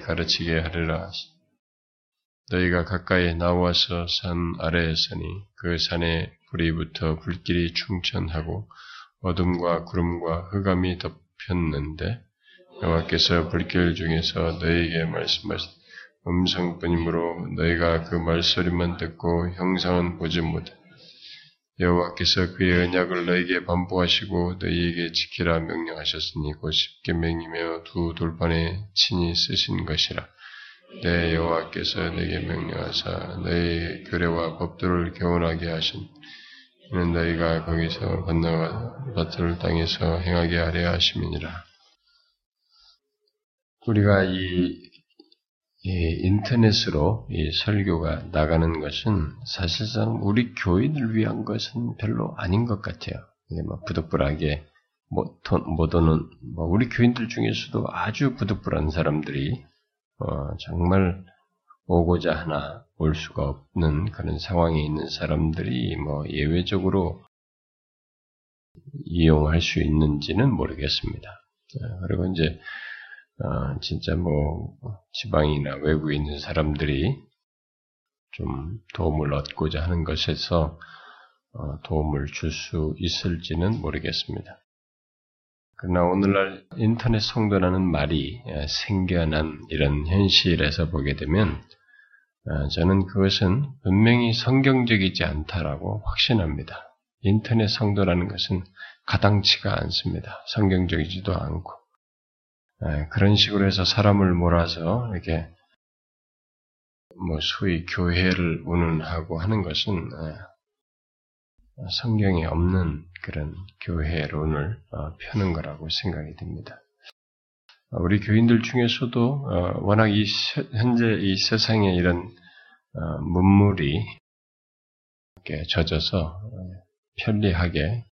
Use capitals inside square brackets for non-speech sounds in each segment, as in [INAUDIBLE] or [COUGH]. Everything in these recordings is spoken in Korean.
가르치게 하리라. 너희가 가까이 나와서 산 아래에 서니 그 산에 불이 붙어 불길이 충천하고 어둠과 구름과 흑암이 덮였는데 여호와께서 불길 중에서 너희에게 말씀하신 음성뿐이므로 너희가 그 말소리만 듣고 형상은 보지 못해 여호와께서 그의 언약을 너희에게 반복하시고 너희에게 지키라 명령하셨으니 곧 십계명이며 두 돌판에 친히 쓰신 것이라. 내 여호와께서 내게 명령하사 너희 규례와 법도를 교훈하게 하신 이는 너희가 거기서 건너가 밭을 땅에서 행하게 하려 하심이니라. 우리가 이, 이 인터넷으로 이 설교가 나가는 것은 사실상 우리 교인을 위한 것은 별로 아닌 것 같아요. 뭐 부득불하게 못, 못 오는 뭐 우리 교인들 중에서도 아주 부득불한 사람들이 어, 정말 오고자 하나 올 수가 없는 그런 상황에 있는 사람들이 뭐 예외적으로 이용할 수 있는지는 모르겠습니다. 어, 그리고 이제 어, 진짜 뭐 지방이나 외국에 있는 사람들이 좀 도움을 얻고자 하는 것에서 어, 도움을 줄 수 있을지는 모르겠습니다. 그러나 오늘날 인터넷 성도라는 말이 생겨난 이런 현실에서 보게 되면 저는 그것은 분명히 성경적이지 않다라고 확신합니다. 인터넷 성도라는 것은 가당치가 않습니다. 성경적이지도 않고 예, 그런 식으로 해서 사람을 몰아서 이렇게 뭐 소위 교회를 운운하고 하는 것은 예, 성경에 없는 그런 교회론을 어, 펴는 거라고 생각이 듭니다. 우리 교인들 중에서도 어, 워낙 이 현재 이 세상에 이런 어, 문물이 이렇게 젖어서 편리하게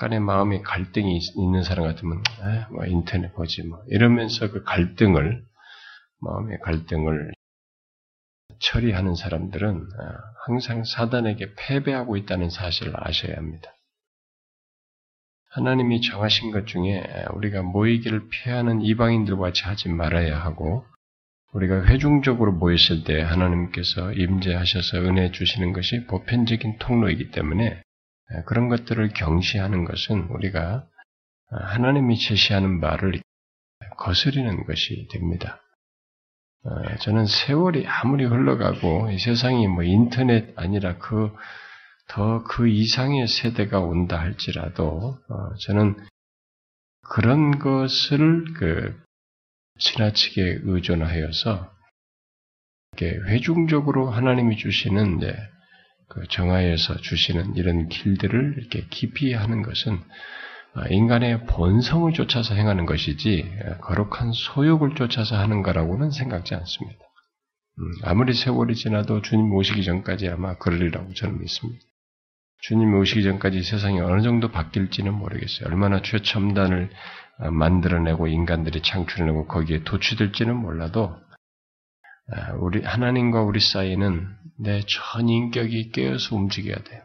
약간의 마음의 갈등이 있는 사람 같으면 뭐 인터넷 보지 뭐 이러면서 그 갈등을 마음의 갈등을 처리하는 사람들은 어, 항상 사단에게 패배하고 있다는 사실을 아셔야 합니다. 하나님이 정하신 것 중에 우리가 모이기를 피하는 이방인들과 같이 하지 말아야 하고 우리가 회중적으로 모였을 때 하나님께서 임재하셔서 은혜 주시는 것이 보편적인 통로이기 때문에 그런 것들을 경시하는 것은 우리가 하나님이 제시하는 바를 거스리는 것이 됩니다. 어, 저는 세월이 아무리 흘러가고 이 세상이 뭐 인터넷 아니라 그 더그 그 이상의 세대가 온다 할지라도 어, 저는 그런 것을 그 지나치게 의존하여서 회중적으로 하나님이 주시는 이제 그 정하여서 주시는 이런 길들을 이렇게 깊이 하는 것은 아, 인간의 본성을 쫓아서 행하는 것이지 거룩한 소욕을 쫓아서 하는 거라고는 생각지 않습니다. 음, 아무리 세월이 지나도 주님 오시기 전까지 아마 그러리라고 저는 믿습니다. 주님 오시기 전까지 세상이 어느 정도 바뀔지는 모르겠어요. 얼마나 최첨단을 아, 만들어내고 인간들이 창출해내고 거기에 도취될지는 몰라도 아, 우리 하나님과 우리 사이에는 내 전 인격이 깨어서 움직여야 돼요.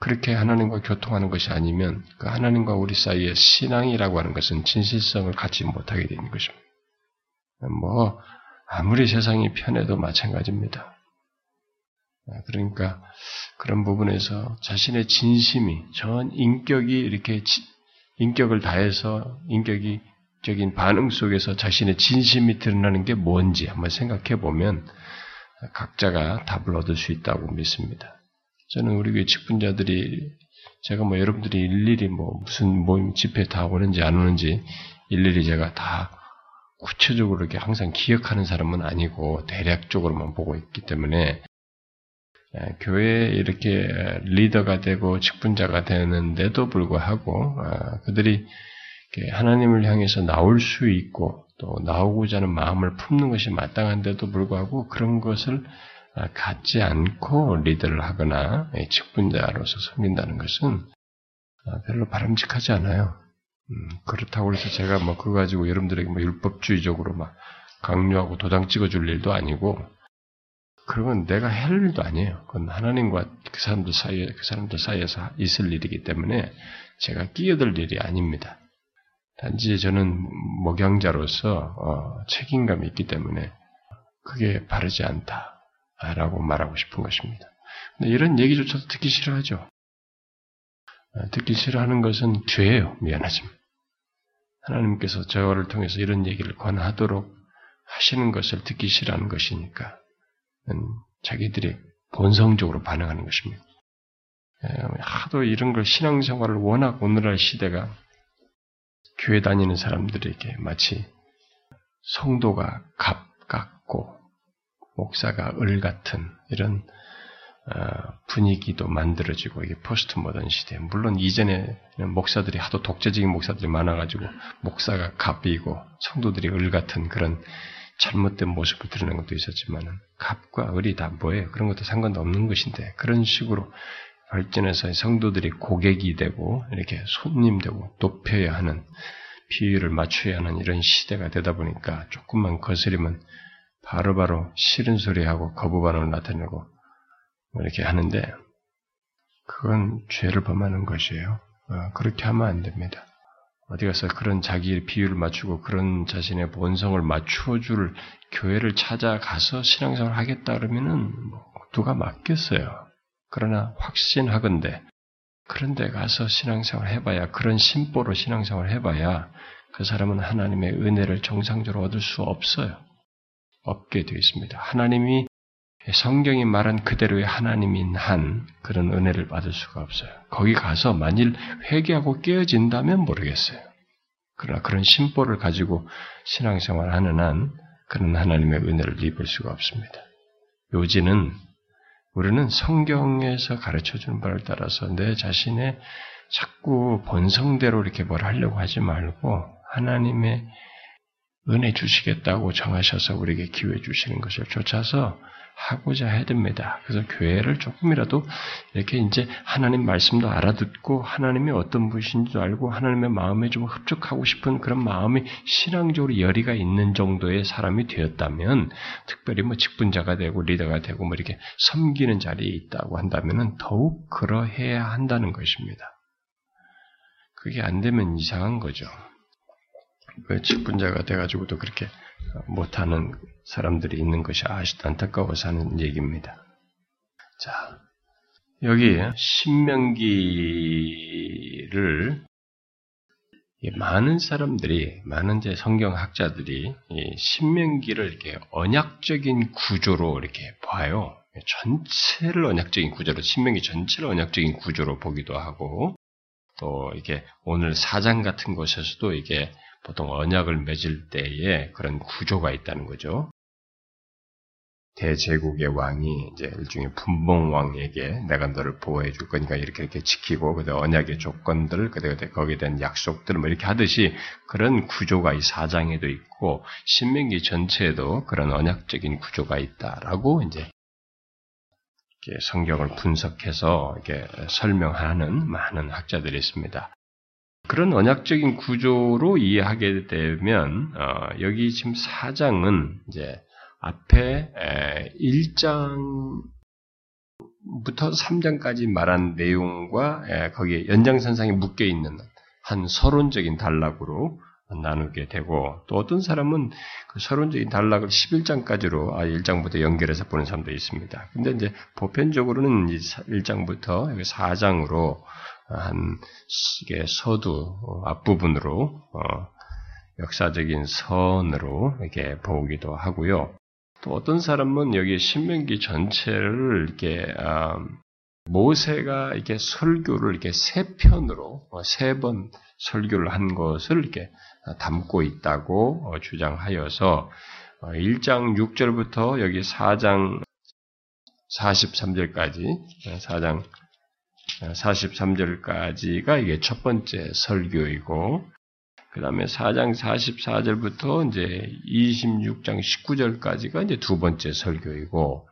그렇게 하나님과 교통하는 것이 아니면 그 하나님과 우리 사이의 신앙이라고 하는 것은 진실성을 갖지 못하게 되는 것입니다. 뭐 아무리 세상이 편해도 마찬가지입니다. 그러니까 그런 부분에서 자신의 진심이 전 인격이 이렇게 인격을 다해서 인격이 적인 반응 속에서 자신의 진심이 드러나는 게 뭔지 한번 생각해 보면 각자가 답을 얻을 수 있다고 믿습니다. 저는 우리 교회 직분자들이 제가 뭐 여러분들이 일일이 뭐 무슨 모임 집회 다 오는지 안 오는지 일일이 제가 다 구체적으로 이렇게 항상 기억하는 사람은 아니고 대략적으로만 보고 있기 때문에 예, 교회에 이렇게 리더가 되고 직분자가 되는데도 불구하고 아, 그들이 하나님을 향해서 나올 수 있고 또 나오고자 하는 마음을 품는 것이 마땅한데도 불구하고 그런 것을 아, 갖지 않고 리더를 하거나 직분자로서 섬긴다는 것은 아, 별로 바람직하지 않아요. 음, 그렇다고 해서 제가 뭐 그거 가지고 여러분들에게 뭐 율법주의적으로 막 강요하고 도장 찍어줄 일도 아니고 그런 건 내가 할 일도 아니에요. 그건 하나님과 그 사람들 사이에 그 사람들 사이에서 있을 일이기 때문에 제가 끼어들 일이 아닙니다. 단지 저는 목양자로서 어, 책임감이 있기 때문에 그게 바르지 않다라고 말하고 싶은 것입니다. 근데 이런 얘기조차도 듣기 싫어하죠. 어, 듣기 싫어하는 것은 죄예요. 미안하지만. 하나님께서 저를 통해서 이런 얘기를 권하도록 하시는 것을 듣기 싫어하는 것이니까 자기들이 본성적으로 반응하는 것입니다. 예, 하도 이런 걸 신앙생활을 워낙 오늘날 시대가 교회 다니는 사람들에게 마치 성도가 갑 같고 목사가 을 같은 이런 어, 분위기도 만들어지고 이게 포스트 모던 시대. 물론 이전에는 목사들이 하도 독재적인 목사들이 많아가지고 목사가 갑이고 성도들이 을 같은 그런 잘못된 모습을 드러낸 것도 있었지만은 갑과 을이 다 뭐예요? 그런 것도 상관도 없는 것인데 그런 식으로 발전해서 성도들이 고객이 되고 이렇게 손님 되고 높여야 하는 비율을 맞춰야 하는 이런 시대가 되다 보니까 조금만 거스리면 바로바로 싫은 소리하고 거부 반응을 나타내고 뭐 이렇게 하는데 그건 죄를 범하는 것이에요. 어, 그렇게 하면 안 됩니다. 어디 가서 그런 자기의 비율을 맞추고 그런 자신의 본성을 맞추어줄 교회를 찾아가서 신앙생활을 하겠다 그러면은 뭐 누가 맞겠어요. 그러나 확신하건대 그런데 가서 신앙생활 해봐야 그런 심보로 신앙생활 해봐야 그 사람은 하나님의 은혜를 정상적으로 얻을 수 없어요. 없게 되어 있습니다. 하나님이 성경이 말한 그대로의 하나님인 한 그런 은혜를 받을 수가 없어요. 거기 가서 만일 회개하고 깨어진다면 모르겠어요. 그러나 그런 심보를 가지고 신앙생활 하는 한 그런 하나님의 은혜를 입을 수가 없습니다. 요지는 우리는 성경에서 가르쳐 주는 바를 따라서 내 자신의 자꾸 본성대로 이렇게 뭘 하려고 하지 말고 하나님의 은혜 주시겠다고 정하셔서 우리에게 기회 주시는 것을 쫓아서 하고자 해야 됩니다. 그래서 교회를 조금이라도 이렇게 이제 하나님 말씀도 알아듣고 하나님이 어떤 분이신지도 알고 하나님의 마음에 좀 흡족하고 싶은 그런 마음이 신앙적으로 열의가 있는 정도의 사람이 되었다면 특별히 뭐 직분자가 되고 리더가 되고 뭐 이렇게 섬기는 자리에 있다고 한다면은 더욱 그러해야 한다는 것입니다. 그게 안 되면 이상한 거죠. 그 직분자가 돼가지고도 그렇게 못하는 사람들이 있는 것이 아직도 안타까워서 하는 얘기입니다. 자, 여기 신명기를 많은 사람들이, 많은 제 성경학자들이 신명기를 이렇게 언약적인 구조로 이렇게 봐요. 전체를 언약적인 구조로, 신명기 전체를 언약적인 구조로 보기도 하고, 또 이게 오늘 사장 같은 곳에서도 이게 보통 언약을 맺을 때에 그런 구조가 있다는 거죠. 대제국의 왕이 이제 일종의 분봉 왕에게 내가 너를 보호해 줄 거니까 이렇게 이렇게 지키고 그다 언약의 조건들 그다 그다 거기에 대한 약속들 뭐 이렇게 하듯이 그런 구조가 이 사장에도 있고 신명기 전체에도 그런 언약적인 구조가 있다라고 이제 성경을 분석해서 이렇게 설명하는 많은 학자들이 있습니다. 그런 언약적인 구조로 이해하게 되면 어, 여기 지금 4장은 이제 앞에 1장부터 3장까지 말한 내용과 거기에 연장선상에 묶여 있는 한 서론적인 단락으로 나누게 되고 또 어떤 사람은 그 서론적인 단락을 11장까지로 아 1장부터 연결해서 보는 사람도 있습니다. 근데 이제 보편적으로는 1장부터 4장으로 한 이게 서두 앞부분으로 어, 역사적인 선으로 이렇게 보기도 하고요. 또 어떤 사람은 여기 신명기 전체를 이렇게 아, 모세가 이렇게 설교를 이렇게 세 편으로 어, 세번 설교를 한 것을 이렇게 담고 있다고 어, 주장하여서 1장 6절부터 여기 4장 43절까지 4장 43절까지가 이게 첫 번째 설교이고, 그 다음에 4장 44절부터 이제 26장 19절까지가 이제 두 번째 설교이고,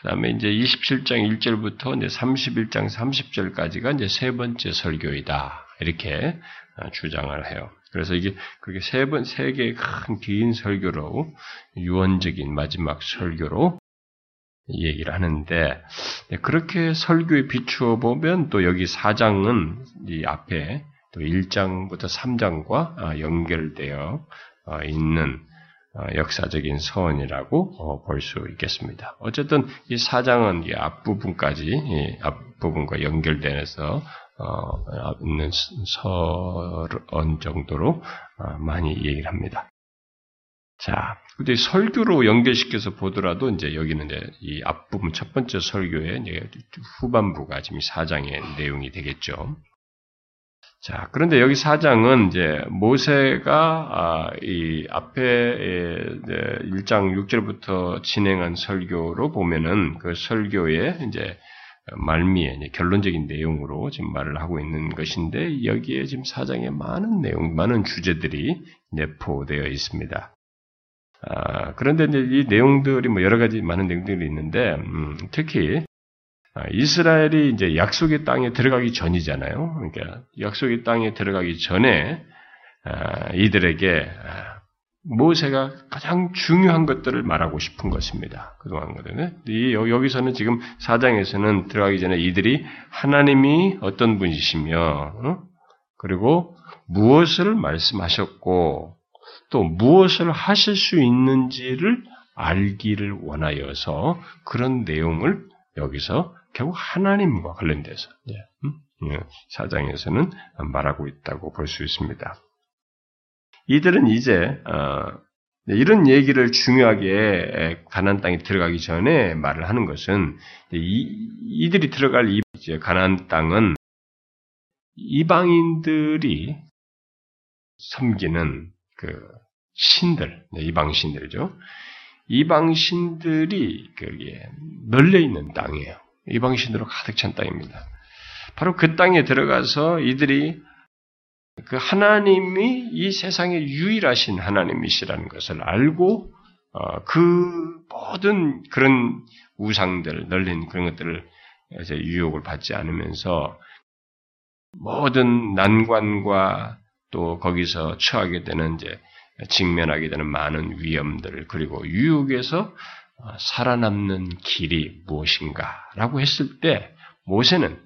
그 다음에 이제 27장 1절부터 이제 31장 30절까지가 이제 세 번째 설교이다. 이렇게 어, 주장을 해요. 그래서 이게 그게 세 번, 세 개의 큰 긴 설교로, 유언적인 마지막 설교로 얘기를 하는데 네, 그렇게 설교에 비추어 보면 또 여기 사장은 이 앞에 또 1장부터 3장과 연결되어 있는 역사적인 서원이라고 볼 수 있겠습니다. 어쨌든 이 4장은 이 앞부분까지 앞부분과 연결되어서 있는 서원 정도로 많이 얘기를 합니다. 자, 근데 설교로 연결시켜서 보더라도 이제 여기는 이제 이 앞부분 첫 번째 설교의 후반부가 지금 사장의 내용이 되겠죠. 자, 그런데 여기 사장은 이제 모세가 아, 이 앞에 1장 6절부터 진행한 설교로 보면은 그 설교의 이제 말미에 이제 결론적인 내용으로 지금 말을 하고 있는 것인데 여기에 지금 사장에 많은 내용, 많은 주제들이 내포되어 있습니다. 아, 그런데 이제 이 내용들이 뭐 여러 가지 많은 내용들이 있는데, 음, 특히, 아, 이스라엘이 이제 약속의 땅에 들어가기 전이잖아요. 그러니까 약속의 땅에 들어가기 전에 아, 이들에게 아, 모세가 가장 중요한 것들을 말하고 싶은 것입니다. 그동안 거든요. 여기서는 지금 사장에서는 들어가기 전에 이들이 하나님이 어떤 분이시며, 어? 그리고 무엇을 말씀하셨고, 또 무엇을 하실 수 있는지를 알기를 원하여서 그런 내용을 여기서 결국 하나님과 관련돼서 음? 사장에서는 말하고 있다고 볼 수 있습니다. 이들은 이제 어, 이런 얘기를 중요하게 가난 땅에 들어가기 전에 말을 하는 것은 이, 들이 들어갈 이 가난 땅은 이방인들이 섬기는 그 신들, 네, 이방 신들이죠. 이방 신들이 거기에 널려 있는 땅이에요. 이방 신으로 가득 찬 땅입니다. 바로 그 땅에 들어가서 이들이 그 하나님이 이 세상에 유일하신 하나님이시라는 것을 알고 어, 그 모든 그런 우상들 널린 그런 것들을 이제 유혹을 받지 않으면서 모든 난관과 또 거기서 처하게 되는 이제 직면하게 되는 많은 위험들 그리고 유혹에서 어, 살아남는 길이 무엇인가라고 했을 때 모세는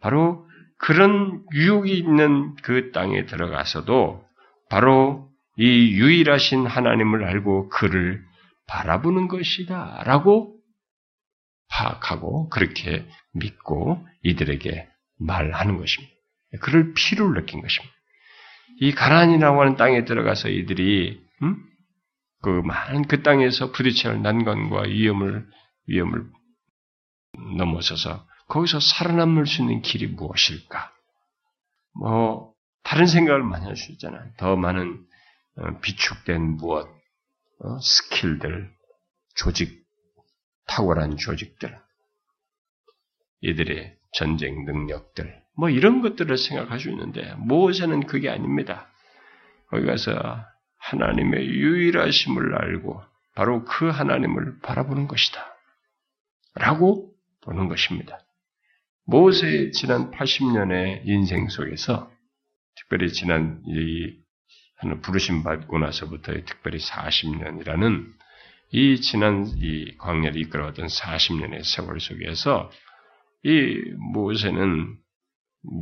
바로 그런 유혹이 있는 그 땅에 들어가서도 바로 이 유일하신 하나님을 알고 그를 바라보는 것이다 라고 파악하고 그렇게 믿고 이들에게 말하는 것입니다. 그럴 필요를 느낀 것입니다. 이 가난이라고 하는 땅에 들어가서 이들이 음? 그 많은 그 땅에서 부딪혀야 할 난관과 위험을 위험을 넘어서서 거기서 살아남을 수 있는 길이 무엇일까? 뭐 다른 생각을 많이 할 수 있잖아요. 더 많은 어, 비축된 무엇, 어, 스킬들, 조직, 탁월한 조직들, 이들의 전쟁 능력들, 뭐 이런 것들을 생각할 수 있는데 모세는 그게 아닙니다. 거기 가서 하나님의 유일하심을 알고 바로 그 하나님을 바라보는 것이다. 라고 보는 것입니다. 모세의 지난 80년의 인생 속에서 특별히 지난 이 부르심 받고 나서부터의 특별히 40년이라는 이 지난 이 광야를 이끌어왔던 40년의 세월 속에서 이 모세는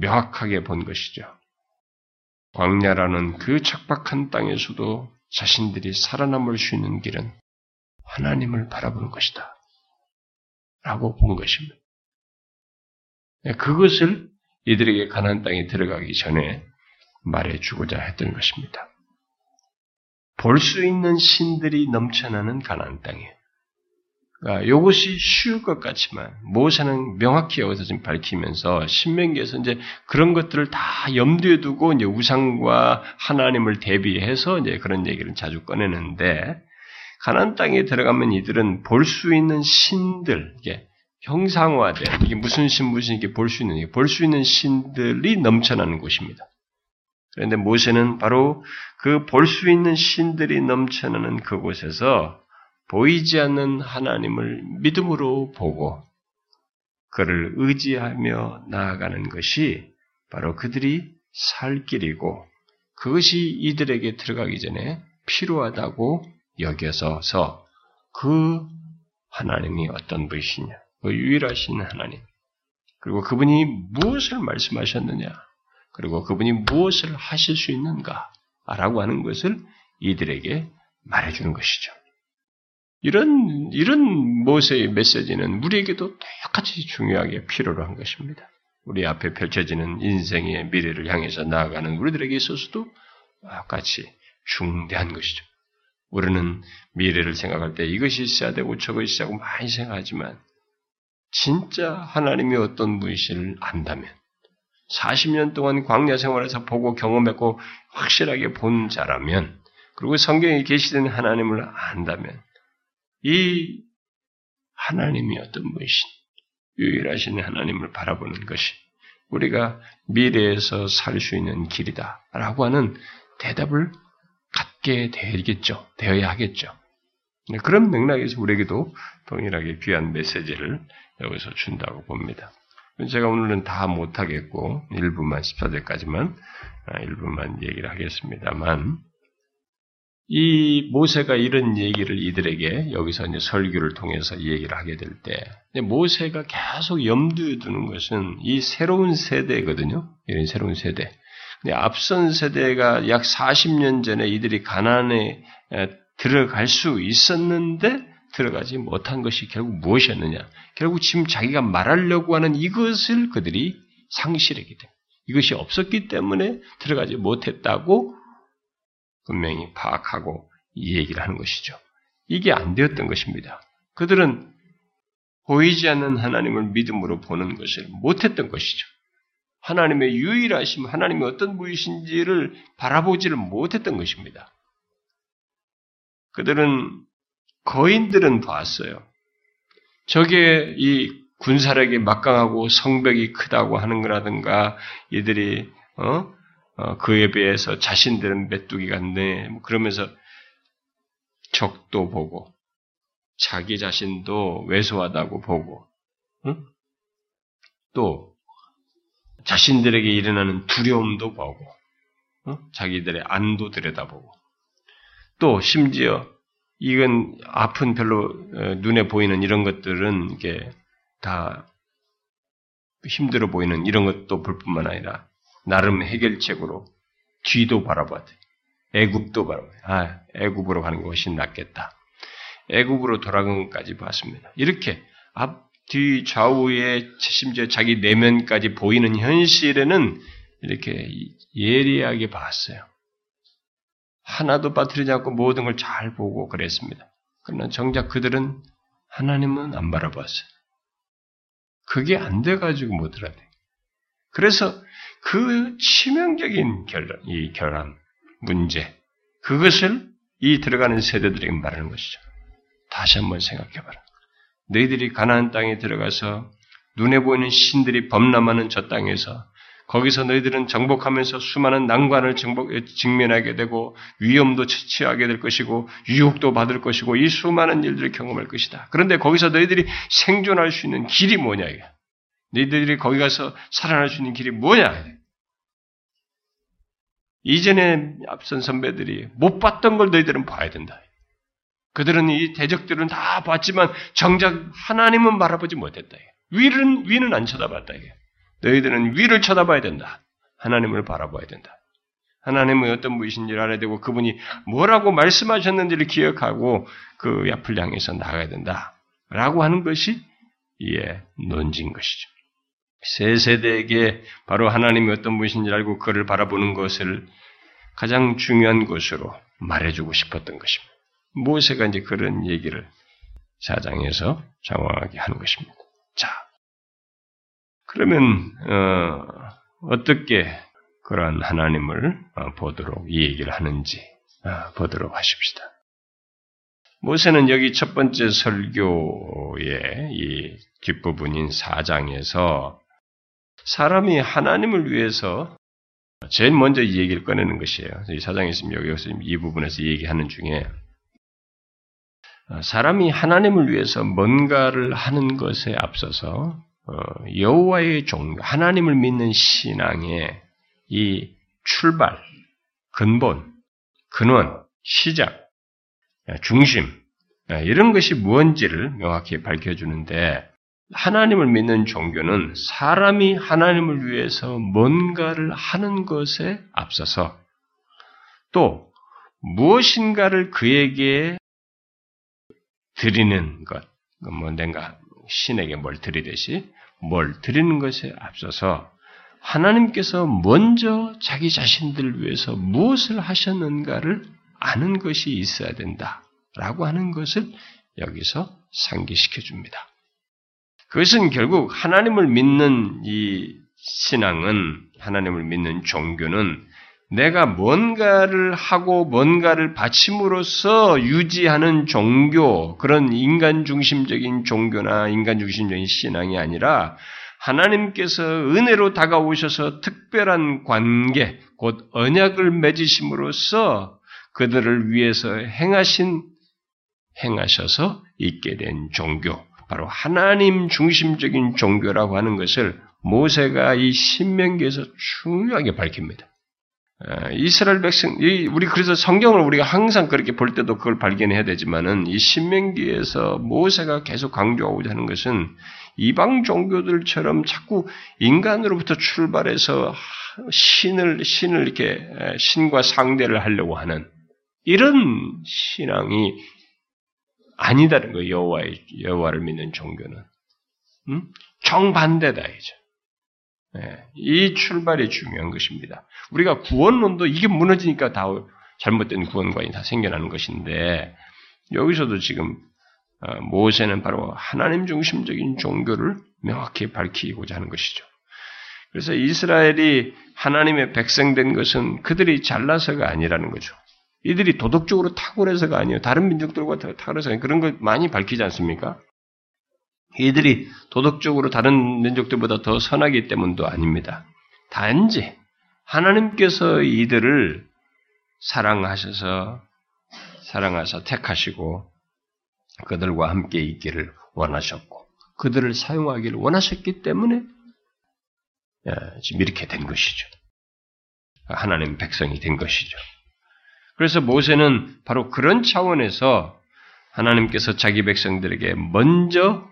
명확하게 본 것이죠. 광야라는 그 척박한 땅에서도 자신들이 살아남을 수 있는 길은 하나님을 바라보는 것이다. 라고 본 것입니다. 그것을 이들에게 가난 땅에 들어가기 전에 말해주고자 했던 것입니다. 볼 수 있는 신들이 넘쳐나는 가난 땅이에요. 이것이 그러니까 쉬울 것 같지만 모세는 명확히 여기서 지금 밝히면서 신명기에서 이제 그런 것들을 다 염두에 두고 이제 우상과 하나님을 대비해서 이제 그런 얘기를 자주 꺼내는데 가난 땅에 들어가면 이들은 볼 수 있는 신들 이게 형상화된 이게 무슨 신 무슨 이게 볼 수 있는 볼 수 있는 신들이 넘쳐나는 곳입니다. 그런데 모세는 바로 그 볼 수 있는 신들이 넘쳐나는 그곳에서 보이지 않는 하나님을 믿음으로 보고 그를 의지하며 나아가는 것이 바로 그들이 살 길이고 그것이 이들에게 들어가기 전에 필요하다고 여겨서서 그 하나님이 어떤 분이시냐, 그 유일하신 하나님, 그리고 그분이 무엇을 말씀하셨느냐, 그리고 그분이 무엇을 하실 수 있는가라고 하는 것을 이들에게 말해주는 것이죠. 이런 이런 모세의 메시지는 우리에게도 똑같이 중요하게 필요로 한 것입니다. 우리 앞에 펼쳐지는 인생의 미래를 향해서 나아가는 우리들에게 있어서도 똑같이 중대한 것이죠. 우리는 미래를 생각할 때 이것이 있어야 되고 저것이 있어야 하고 많이 생각하지만 진짜 하나님이 어떤 분이신을 안다면 40년 동안 광야 생활에서 보고 경험했고 확실하게 본 자라면 그리고 성경에 계시된 하나님을 안다면 이 하나님이 어떤 분이신 유일하신 하나님을 바라보는 것이 우리가 미래에서 살 수 있는 길이다 라고 하는 대답을 갖게 되겠죠. 되어야 하겠죠. 그런 맥락에서 우리에게도 동일하게 귀한 메시지를 여기서 준다고 봅니다. 제가 오늘은 다 못하겠고, 일부만 14절까지만, 아, 일부만 얘기를 하겠습니다만, 이 모세가 이런 얘기를 이들에게 여기서 이제 설교를 통해서 얘기를 하게 될 때, 모세가 계속 염두에 두는 것은 이 새로운 세대거든요. 이런 새로운 세대. 앞선 세대가 약 40년 전에 이들이 가난에 들어갈 수 있었는데 들어가지 못한 것이 결국 무엇이었느냐? 결국 지금 자기가 말하려고 하는 이것을 그들이 상실했기 때문에 이것이 없었기 때문에 들어가지 못했다고 분명히 파악하고 이 얘기를 하는 것이죠. 이게 안 되었던 것입니다. 그들은 보이지 않는 하나님을 믿음으로 보는 것을 못했던 것이죠. 하나님의 유일하심, 하나님이 어떤 분이신지를 바라보지를 못했던 것입니다. 그들은 거인들은 봤어요. 저게 이 군사력이 막강하고 성벽이 크다고 하는 거라든가 이들이 어? 어, 그에 비해서 자신들은 메뚜기 같네. 뭐 그러면서 적도 보고 자기 자신도 왜소하다고 보고 응? 또 자신들에게 일어나는 두려움도 보고 응? 자기들의 안도 들여다보고 또 심지어 이건 아픈 별로 어, 눈에 보이는 이런 것들은 이게 다 힘들어 보이는 이런 것도 볼 뿐만 아니라 나름 해결책으로 뒤도 돼. 애굽도 바라봐야 돼. 아, 애굽으로 가는 게 훨씬 낫겠다. 애굽으로 돌아간 것까지 봤습니다. 이렇게 앞, 뒤, 좌우에 심지어 자기 내면까지 보이는 현실에는 이렇게 예리하게 봤어요. 하나도 빠뜨리지 않고 모든 걸 잘 보고 그랬습니다. 그러나 정작 그들은 하나님은 안 바라봤어요. 그게 안 돼가지고 못 들어야 돼. 그래서 그 치명적인 결론, 이 결함, 문제, 그것을 이 들어가는 세대들에게 말하는 것이죠. 다시 한번 생각해봐라. 너희들이 가나안 땅에 들어가서 눈에 보이는 신들이 범람하는 저 땅에서 거기서 너희들은 정복하면서 수많은 난관을 정복, 직면하게 되고 위험도 처치하게 될 것이고 유혹도 받을 것이고 이 수많은 일들을 경험할 것이다. 그런데 거기서 너희들이 생존할 수 있는 길이 뭐냐 이게. 너희들이 거기 가서 살아날 수 있는 길이 뭐냐? 이전에 앞선 선배들이 못 봤던 걸 너희들은 봐야 된다. 그들은 이 대적들은 다 봤지만 정작 하나님은 바라보지 못했다. 위는 위는 안 쳐다봤다. 너희들은 위를 쳐다봐야 된다. 하나님을 바라봐야 된다. 하나님은 어떤 분이신지를 알아야 되고 그분이 뭐라고 말씀하셨는지를 기억하고 그 앞을 향해서 나가야 된다. 라고 하는 것이 이에 논진 것이죠. 세 세대에게 바로 하나님이 어떤 분이신지 알고 그를 바라보는 것을 가장 중요한 것으로 말해주고 싶었던 것입니다. 모세가 이제 그런 얘기를 사장에서 장황하게 하는 것입니다. 자, 그러면 어, 떻게 그러한 하나님을 어, 보도록 이 얘기를 하는지 어, 보도록 하십시다. 모세는 여기 첫 번째 설교의 이 뒷부분인 4장에서 사람이 하나님을 위해서 제일 먼저 이 얘기를 꺼내는 것이에요. 이 사장에 있으면 여기서 이 부분에서 얘기하는 중에 사람이 하나님을 위해서 뭔가를 하는 것에 앞서서 어, 여호와의 종, 하나님을 믿는 신앙의 이 출발, 근본, 근원, 시작, 중심 이런 것이 무언지를 명확히 밝혀주는데 하나님을 믿는 종교는 사람이 하나님을 위해서 뭔가를 하는 것에 앞서서 또 무엇인가를 그에게 드리는 것, 뭔가 신에게 뭘 드리듯이 뭘 드리는 것에 앞서서 하나님께서 먼저 자기 자신들을 위해서 무엇을 하셨는가를 아는 것이 있어야 된다 라고 하는 것을 여기서 상기시켜 줍니다. 그것은 결국 하나님을 믿는 이 신앙은 하나님을 믿는 종교는 내가 뭔가를 하고 뭔가를 바침으로써 유지하는 종교, 그런 인간 중심적인 종교나 인간 중심적인 신앙이 아니라 하나님께서 은혜로 다가오셔서 특별한 관계, 곧 언약을 맺으심으로써 그들을 위해서 행하신, 행하셔서 있게 된 종교, 바로 하나님 중심적인 종교라고 하는 것을 모세가 이 신명기에서 중요하게 밝힙니다. 이스라엘 백성, 우리 그래서 성경을 우리가 항상 그렇게 볼 때도 그걸 발견해야 되지만은 이 신명기에서 모세가 계속 강조하고자 하는 것은 이방 종교들처럼 자꾸 인간으로부터 출발해서 신을 신을 이렇게 신과 상대를 하려고 하는 이런 신앙이 아니다는 거예요. 여호와의 여호와를 믿는 종교는 음? 정반대다 이죠. 네, 이 출발이 중요한 것입니다. 우리가 구원론도 이게 무너지니까 다 잘못된 구원관이 다 생겨나는 것인데 여기서도 지금 어, 모세는 바로 하나님 중심적인 종교를 명확히 밝히고자 하는 것이죠. 그래서 이스라엘이 하나님의 백성된 것은 그들이 잘나서가 아니라는 거죠. 이들이 도덕적으로 탁월해서가 아니에요. 다른 민족들과 탁월해서 그런 걸 많이 밝히지 않습니까? 이들이 도덕적으로 다른 민족들보다 더 선하기 때문도 아닙니다. 단지 하나님께서 이들을 사랑하셔서 사랑하셔 택하시고 그들과 함께 있기를 원하셨고 그들을 사용하기를 원하셨기 때문에 예, 지금 이렇게 된 것이죠. 하나님 백성이 된 것이죠. 그래서 모세는 바로 그런 차원에서 하나님께서 자기 백성들에게 먼저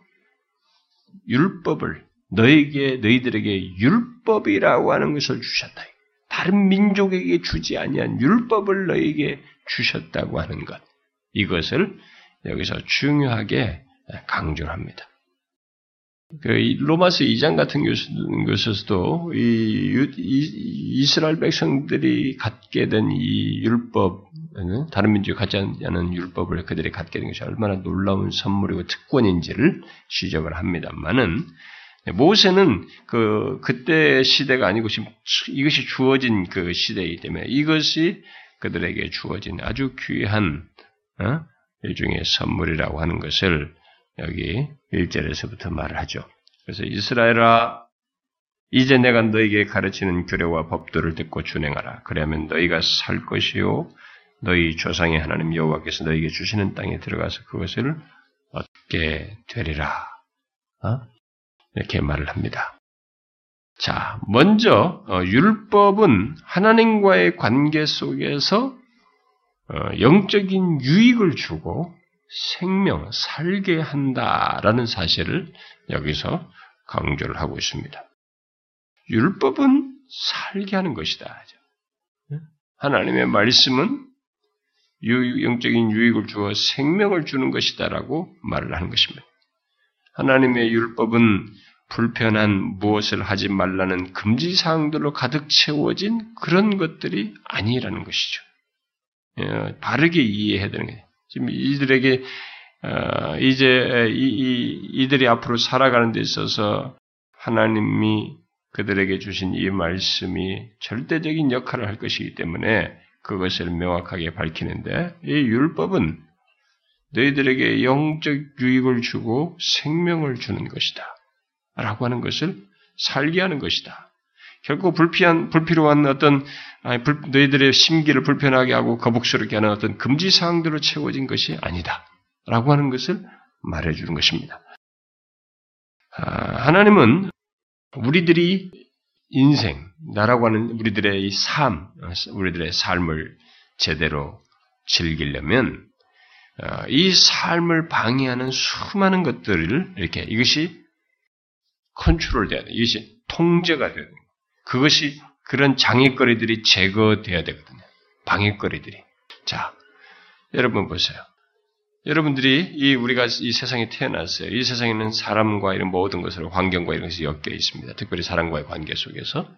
율법을 너에게 너희들에게 율법이라고 하는 것을 주셨다. 다른 민족에게 주지 아니한 율법을 너에게 주셨다고 하는 것. 이것을 여기서 중요하게 강조합니다. 그 로마서 2장 같은 것에서도 이, 이스라엘 백성들이 갖게 된 이 율법, 다른 민족이 갖지 않은 율법을 그들이 갖게 된 것이 얼마나 놀라운 선물이고 특권인지를 지적을 합니다만은 모세는 그 그때 시대가 아니고 지금 이것이 주어진 그 시대이기 때문에 이것이 그들에게 주어진 아주 귀한 어? 일종의 선물이라고 하는 것을 여기 1절에서부터 말을 하죠. 그래서 이스라엘아 이제 내가 너에게 가르치는 규례와 법도를 듣고 준행하라. 그러면 너희가 살 것이요 너희 조상의 하나님 여호와께서 너희에게 주시는 땅에 들어가서 그것을 얻게 되리라. 어? 이렇게 말을 합니다. 자, 먼저 어, 율법은 하나님과의 관계 속에서 어, 영적인 유익을 주고 생명, 살게 한다라는 사실을 여기서 강조를 하고 있습니다. 율법은 살게 하는 것이다. 하나님의 말씀은 영적인 유익을 주어 생명을 주는 것이다라고 말을 하는 것입니다. 하나님의 율법은 불편한 무엇을 하지 말라는 금지 사항들로 가득 채워진 그런 것들이 아니라는 것이죠. 예, 바르게 이해해야 되는 거예요. 지금 이들에게 어, 이제 이, 들이 앞으로 살아가는 데 있어서 하나님이 그들에게 주신 이 말씀이 절대적인 역할을 할 것이기 때문에 그것을 명확하게 밝히는데 이 율법은 너희들에게 영적 유익을 주고 생명을 주는 것이다. 라고 하는 것을 살게 하는 것이다. 결국 불필요한, 불필요한 어떤 아니, 불, 너희들의 심기를 불편하게 하고 거북스럽게 하는 어떤 금지 사항들로 채워진 것이 아니다. 라고 하는 것을 말해주는 것입니다. 아, 하나님은 우리들이 인생, 나라고 하는 우리들의 이 삶, 우리들의 삶을 제대로 즐기려면 어, 이 삶을 방해하는 수많은 것들을 이렇게 이것이 컨트롤 돼야 돼. 이것이 통제가 돼야 돼. 그것이 그런 장애거리들이 제거돼야 되거든요. 방해거리들이. 자, 여러분 보세요. 여러분들이 이 우리가 이 세상에 태어났어요. 이 세상에는 사람과 이런 모든 것을 환경과 이런 것이 엮여 있습니다. 특별히 사람과의 관계 속에서.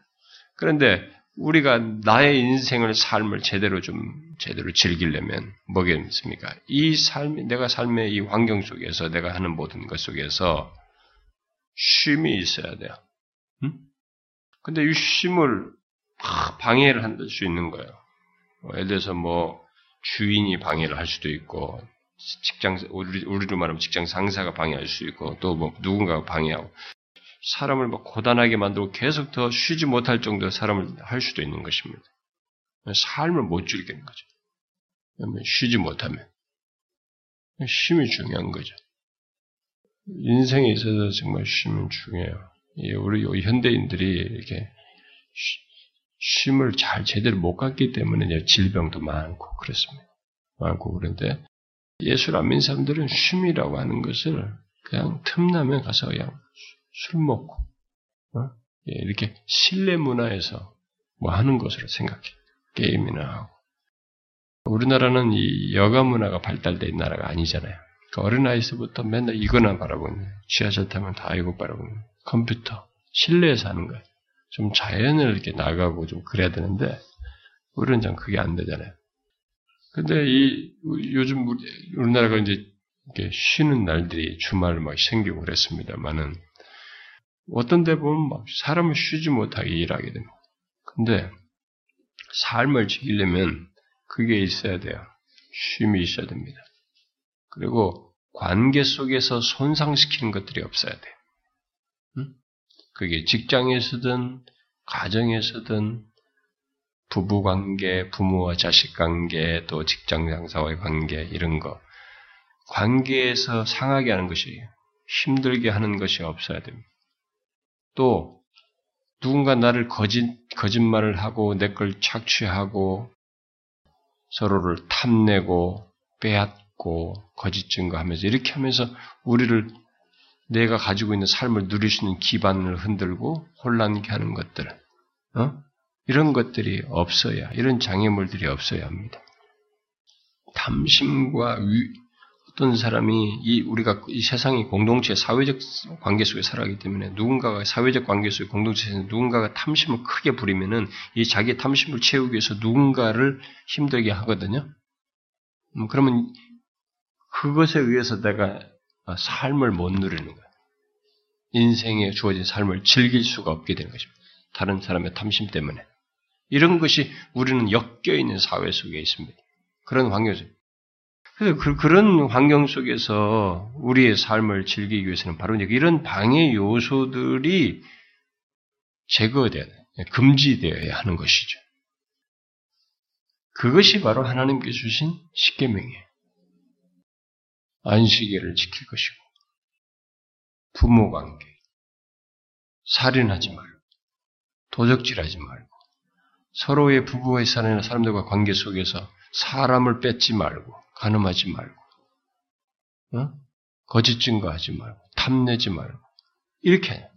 그런데 우리가 나의 인생을 삶을 제대로 좀 제대로 즐기려면 뭐겠습니까? 이 삶, 내가 삶의 이 환경 속에서 내가 하는 모든 것 속에서 쉼이 있어야 돼요. 응? 근데 이 쉼을 방해를 할 수 있는 거예요. 뭐 예를 들어서 뭐 주인이 방해를 할 수도 있고 직장 우리 우리로 말하면 직장 상사가 방해할 수 있고 또 뭐 누군가가 방해하고 사람을 막 고단하게 만들고 계속 더 쉬지 못할 정도로 사람을 할 수도 있는 것입니다. 삶을 못 즐기는 거죠. 쉬지 못하면 쉼이 중요한 거죠. 인생에 있어서 정말 쉼은 중요해요. 우리 현대인들이 이렇게 쉼을 잘 제대로 못 갖기 때문에 질병도 많고 그렇습니다. 많고 그런데 예수를 안 믿는 사람들은 쉼이라고 하는 것을 그냥 틈나면 가서 그냥 술 먹고 어? 예, 이렇게 실내 문화에서 뭐 하는 것으로 생각해 게임이나 하고 우리나라는 이 여가 문화가 발달된 나라가 아니잖아요. 그러니까 어린 아이서부터 맨날 이거나 바라보는 지하철 타면 다 이거 바라보는 컴퓨터 실내에서 하는 거예요. 좀 자연을 이렇게 나가고 좀 그래야 되는데 우리는 좀 그게 안 되잖아요. 근데 이 요즘 우리, 우리나라가 이제 이렇게 쉬는 날들이 주말 막 생기고 그랬습니다만은 어떤 데 보면 막 사람을 쉬지 못하게 일하게 됩니다. 근데 삶을 지키려면 그게 있어야 돼요. 쉼이 있어야 됩니다. 그리고 관계 속에서 손상시키는 것들이 없어야 돼요. 응? 그게 직장에서든 가정에서든 부부 관계, 부모와 자식 관계, 또 직장 상사와의 관계 이런 거 관계에서 상하게 하는 것이 힘들게 하는 것이 없어야 됩니다. 또 누군가 나를 거짓 거짓말을 하고 내 걸 착취하고 서로를 탐내고 빼앗고 거짓 증거하면서 이렇게 하면서 우리를 내가 가지고 있는 삶을 누릴 수 있는 기반을 흔들고 혼란케 하는 것들, 어? 이런 것들이 없어야, 이런 장애물들이 없어야 합니다. 탐심과 위, 어떤 사람이 이 우리가 이 세상이 공동체 사회적 관계 속에 살아가기 때문에 누군가가 사회적 관계 속에 공동체에서 누군가가 탐심을 크게 부리면은 이 자기의 탐심을 채우기 위해서 누군가를 힘들게 하거든요. 음, 그러면 그것에 의해서 내가 삶을 못 누리는 거예요. 인생에 주어진 삶을 즐길 수가 없게 되는 것입니다. 다른 사람의 탐심 때문에. 이런 것이 우리는 엮여 있는 사회 속에 있습니다. 그런 환경에서. 그래서 그, 런 환경 속에서 우리의 삶을 즐기기 위해서는 바로 이런 방해 요소들이 돼. 금지되어야 하는 것이죠. 그것이 바로 하나님께 주신 십계명이에요. 안식일을 지킬 것이고 부모 관계, 살인하지 말고, 도적질하지 말고, 서로의 부부의 사는 사람들과 관계 속에서 사람을 뺏지 말고, 가늠하지 말고, 어? 거짓 증거하지 말고, 탐내지 말고, 이렇게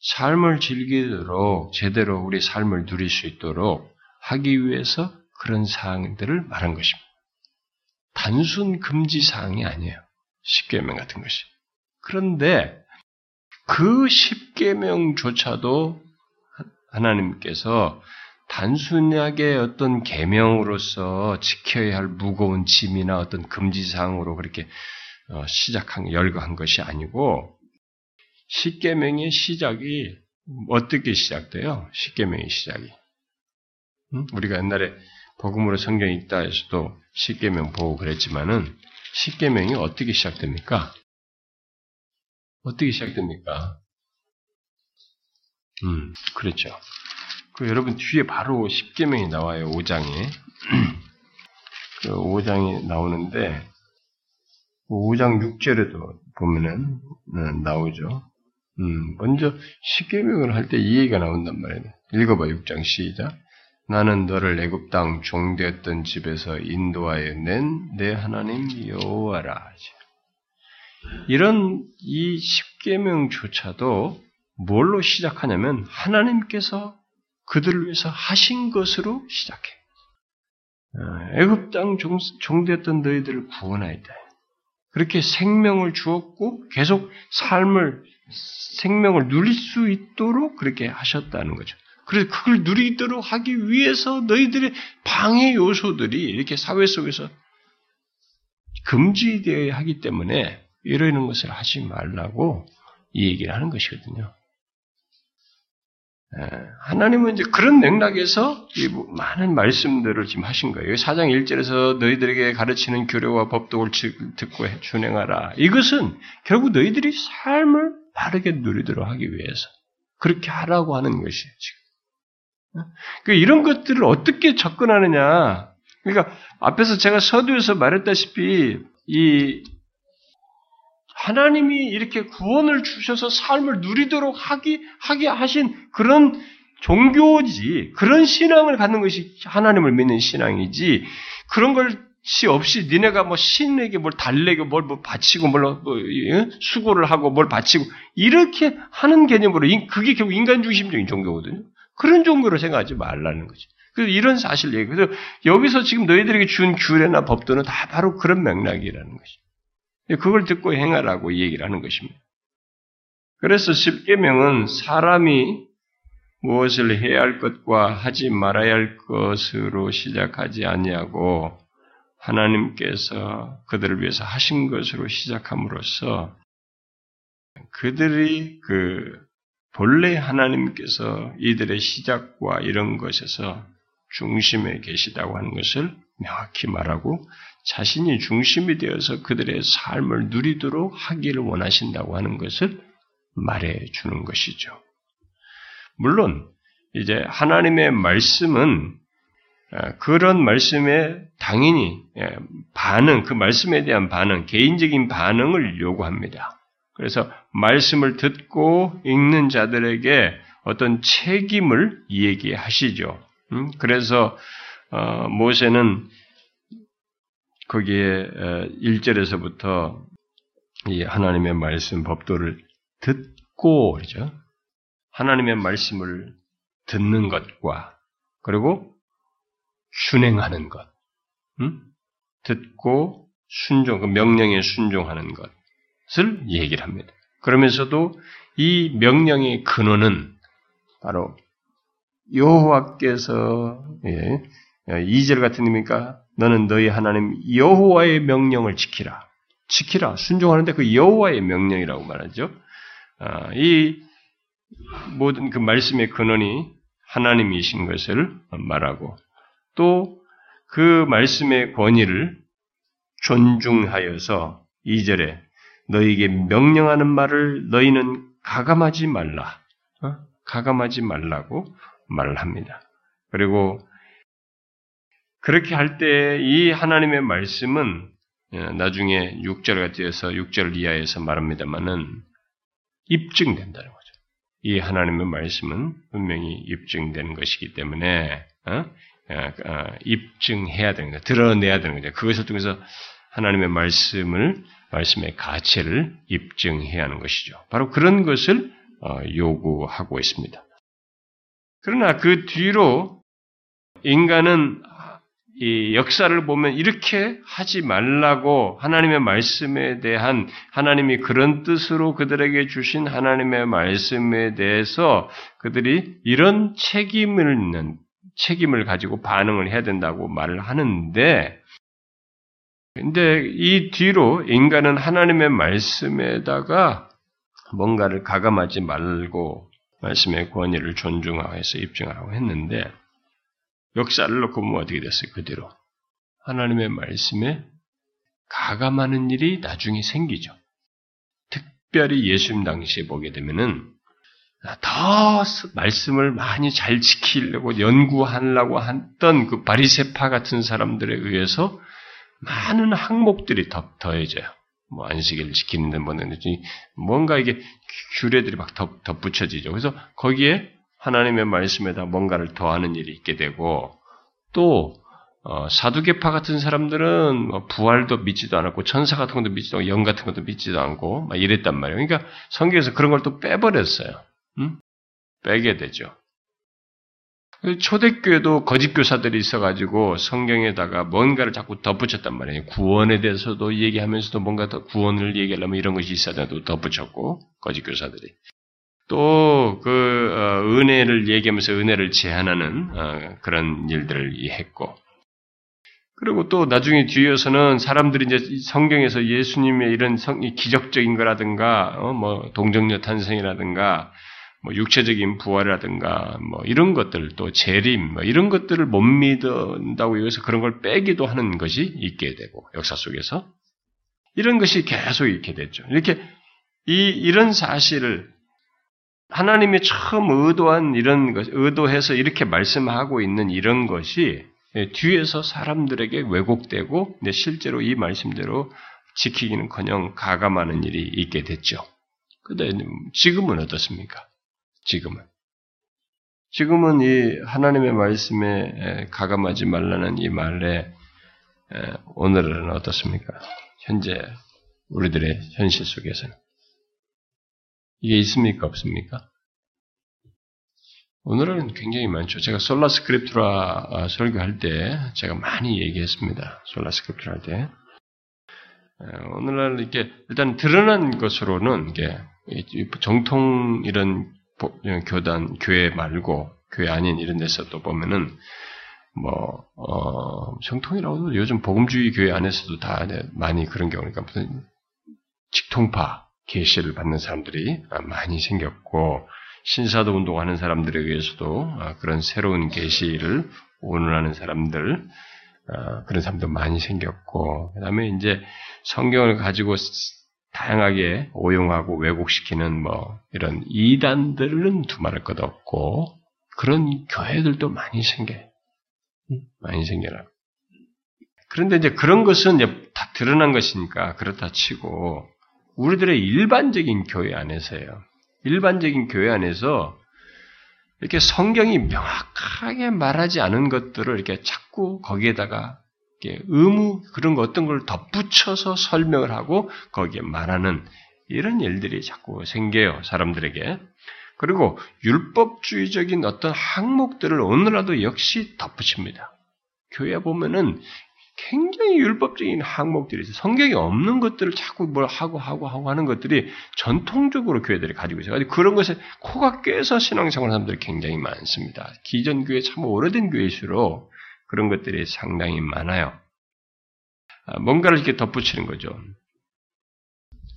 삶을 즐기도록 제대로 우리 삶을 누릴 수 있도록 하기 위해서 그런 사항들을 말한 것입니다. 단순 금지 사항이 아니에요. 십계명 같은 것이. 그런데 그 십계명조차도 하나님께서 단순하게 어떤 계명으로서 지켜야 할 무거운 짐이나 어떤 금지사항으로 그렇게 어, 시작한 열거한 것이 아니고 십계명의 시작이 어떻게 시작돼요? 십계명의 시작이 우리가 옛날에 복음으로 성경 읽다 해서도 십계명 보고 그랬지만은 십계명이 어떻게 시작됩니까? 어떻게 시작됩니까? 음, 그렇죠. 그 여러분 뒤에 바로 십계명이 나와요. 5장에. [CLEARS THROAT] 그 5장이 나오는데 5장 6절에도 보면은 음, 나오죠. 음, 먼저 십계명을 할 때 이 얘기가 나온단 말이에요. 읽어 봐 6장 시작. 나는 너를 애굽 땅 종되었던 집에서 인도하여 낸 내 하나님 여호와라. 이런 이 십계명조차도 뭘로 시작하냐면 하나님께서 그들을 위해서 하신 것으로 시작해. 어, 애굽 땅 종되었던 너희들을 구원하였다. 그렇게 생명을 주었고 계속 삶을 생명을 누릴 수 있도록 그렇게 하셨다는 거죠. 그래서 그걸 누리도록 하기 위해서 너희들의 방해 요소들이 이렇게 사회 속에서 금지되어야 하기 때문에 이러는 것을 하지 말라고 이 얘기를 하는 것이거든요. 예, 하나님은 이제 그런 맥락에서 많은 말씀들을 지금 하신 거예요. 사장 1절에서 너희들에게 가르치는 교례와 법도를 듣고 준행하라. 이것은 결국 너희들이 삶을 바르게 누리도록 하기 위해서 그렇게 하라고 하는 것이에요. 지금. 그 이런 것들을 어떻게 접근하느냐. 그러니까 앞에서 제가 서두에서 말했다시피 이 하나님이 이렇게 구원을 주셔서 삶을 누리도록 하기, 하게 하신 그런 종교지, 그런 신앙을 갖는 것이 하나님을 믿는 신앙이지, 그런 것이 없이 니네가 뭐 신에게 뭘 달래고 뭘 뭐 바치고 뭘 뭐, 예? 수고를 하고 뭘 바치고, 이렇게 하는 개념으로, 그게 결국 인간 중심적인 종교거든요. 그런 종교로 생각하지 말라는 거죠. 그래서 이런 사실 얘기. 그래서 여기서 지금 너희들에게 준 규례나 법도는 다 바로 그런 맥락이라는 것이죠. 그걸 듣고 행하라고 얘기를 하는 것입니다. 그래서 십계명은 사람이 무엇을 해야 할 것과 하지 말아야 할 것으로 시작하지 아니하고 하나님께서 그들을 위해서 하신 것으로 시작함으로써 그들이 그 본래 하나님께서 이들의 시작과 이런 것에서 중심에 계시다고 하는 것을 명확히 말하고 자신이 중심이 되어서 그들의 삶을 누리도록 하기를 원하신다고 하는 것을 말해 주는 것이죠. 물론 이제 하나님의 말씀은 아, 그런 말씀에 당연히 예, 반응, 그 말씀에 대한 반응, 개인적인 반응을 요구합니다. 그래서 말씀을 듣고 읽는 자들에게 어떤 책임을 얘기하시죠. 음, 그래서 어, 모세는 거기에 1절에서부터 이 하나님의 말씀 법도를 듣고 그러죠. 하나님의 말씀을 듣는 것과 그리고 순행하는 것, 음? 듣고 순종, 그 명령에 순종하는 것을 얘기를 합니다. 그러면서도 이 명령의 근원은 바로 여호와께서 예, 2절 같은 의미니까 너는 너희 하나님 여호와의 명령을 지키라. 지키라. 순종하는데 그 여호와의 명령이라고 말하죠. 아, 이 모든 그 말씀의 근원이 하나님이신 것을 말하고 또 그 말씀의 권위를 존중하여서 2절에 너에게 명령하는 말을 너희는 가감하지 말라. 어? 가감하지 말라고 말을 합니다. 그리고 그렇게 할 때 이 하나님의 말씀은 예, 나중에 6절 같아서 6절 이하에서 말합니다만은 입증된다는 거죠. 이 하나님의 말씀은 분명히 입증되는 것이기 때문에 어? 어, 어, 입증해야 되는 거죠. 드러내야 되는 거죠. 그것을 통해서 하나님의 말씀을 말씀의 가치를 입증해야 하는 것이죠. 바로 그런 것을 어, 요구하고 있습니다. 그러나 그 뒤로 인간은 이 역사를 보면 이렇게 하지 말라고 하나님의 말씀에 대한 하나님이 그런 뜻으로 그들에게 주신 하나님의 말씀에 대해서 그들이 이런 책임을 있는 책임을 가지고 반응을 해야 된다고 말을 하는데 근데 이 뒤로 인간은 하나님의 말씀에다가 뭔가를 가감하지 말고 말씀의 권위를 존중하여서 입증하라고 했는데 역사를 놓고 보면 어떻게 됐어요? 그대로. 하나님의 말씀에 가감하는 일이 나중에 생기죠. 특별히 예수님 당시에 보게 되면은 더 말씀을 많이 잘 지키려고 연구하려고 했던 그 바리세파 같은 사람들에 의해서 많은 항목들이 더, 더해져요. 뭐 안식일 지키는 데 뭐는 뭔가 이게 규례들이 막 덧, 덧붙여지죠. 그래서 거기에 하나님의 말씀에다 뭔가를 더하는 일이 있게 되고 또 어, 사두개파 같은 사람들은 뭐 부활도 믿지도 않았고 천사 같은 것도 믿지도 않고 영 같은 것도 믿지도 않고 막 이랬단 말이에요. 그러니까 성경에서 그런 걸 또 빼버렸어요. 응? 빼게 되죠. 초대교회도 거짓 교사들이 있어가지고 성경에다가 뭔가를 자꾸 덧붙였단 말이에요. 구원에 대해서도 얘기하면서도 뭔가 더 구원을 얘기하려면 이런 것이 있어야도 덧붙였고 거짓 교사들이 또그 어, 은혜를 얘기하면서 은혜를 제한하는 어, 그런 일들을 했고 그리고 또 나중에 뒤에서는 사람들이 이제 성경에서 예수님의 이런 성, 기적적인 거라든가 어, 뭐 동정녀 탄생이라든가 뭐 육체적인 부활이라든가 뭐 이런 것들 또 재림 뭐 이런 것들을 못 믿는다고 여기서 그런 걸 빼기도 하는 것이 있게 되고 역사 속에서 이런 것이 계속 있게 됐죠. 이렇게 이 이런 사실을 하나님이 처음 의도한 이런 것, 의도해서 이렇게 말씀하고 있는 이런 것이 뒤에서 사람들에게 왜곡되고 실제로 이 말씀대로 지키기는커녕 가감하는 일이 있게 됐죠. 근데 지금은 어떻습니까? 지금은. 지금은 이 하나님의 말씀에 가감하지 말라는 이 말에 오늘은 어떻습니까? 현재 우리들의 현실 속에서는. 이게 있습니까? 없습니까? 오늘은 굉장히 많죠. 제가 sola scriptura 아, 설교할 때 제가 많이 얘기했습니다. sola scriptura 할 때. 오늘날 이렇게 일단 드러난 것으로는 이게 정통 이런 교단, 교회 말고, 교회 아닌 이런 데서 또 보면은, 뭐, 어, 정통이라고도 요즘 복음주의 교회 안에서도 다 많이 그런 경우니까 무슨 직통파, 계시를 받는 사람들이 많이 생겼고, 신사도 운동하는 사람들에 의해서도 아, 그런 새로운 계시를 오늘하는 사람들, 아, 그런 사람도 많이 생겼고, 그 다음에 이제 성경을 가지고 다양하게 오용하고 왜곡시키는 뭐 이런 이단들은 두말할 것 없고 그런 교회들도 많이 생겨요. 많이 생겨나. 그런데 이제 그런 것은 이제 다 드러난 것이니까 그렇다 치고 우리들의 일반적인 교회 안에서요. 일반적인 교회 안에서 이렇게 성경이 명확하게 말하지 않은 것들을 이렇게 자꾸 거기에다가 의무 그런 거 어떤 걸 덧붙여서 설명을 하고 거기에 말하는 이런 일들이 자꾸 생겨요 사람들에게. 그리고 율법주의적인 어떤 항목들을 오늘라도 역시 덧붙입니다. 교회 보면은 굉장히 율법적인 항목들이 있어요. 성경에 없는 것들을 자꾸 뭘 하고 하고 하고 하는 것들이 전통적으로 교회들이 가지고 있어요. 그런 것에 코가 깨서 신앙생활하는 사람들이 굉장히 많습니다. 기존 교회 참 오래된 교회일수록 그런 것들이 상당히 많아요. 아, 뭔가를 이렇게 덧붙이는 거죠.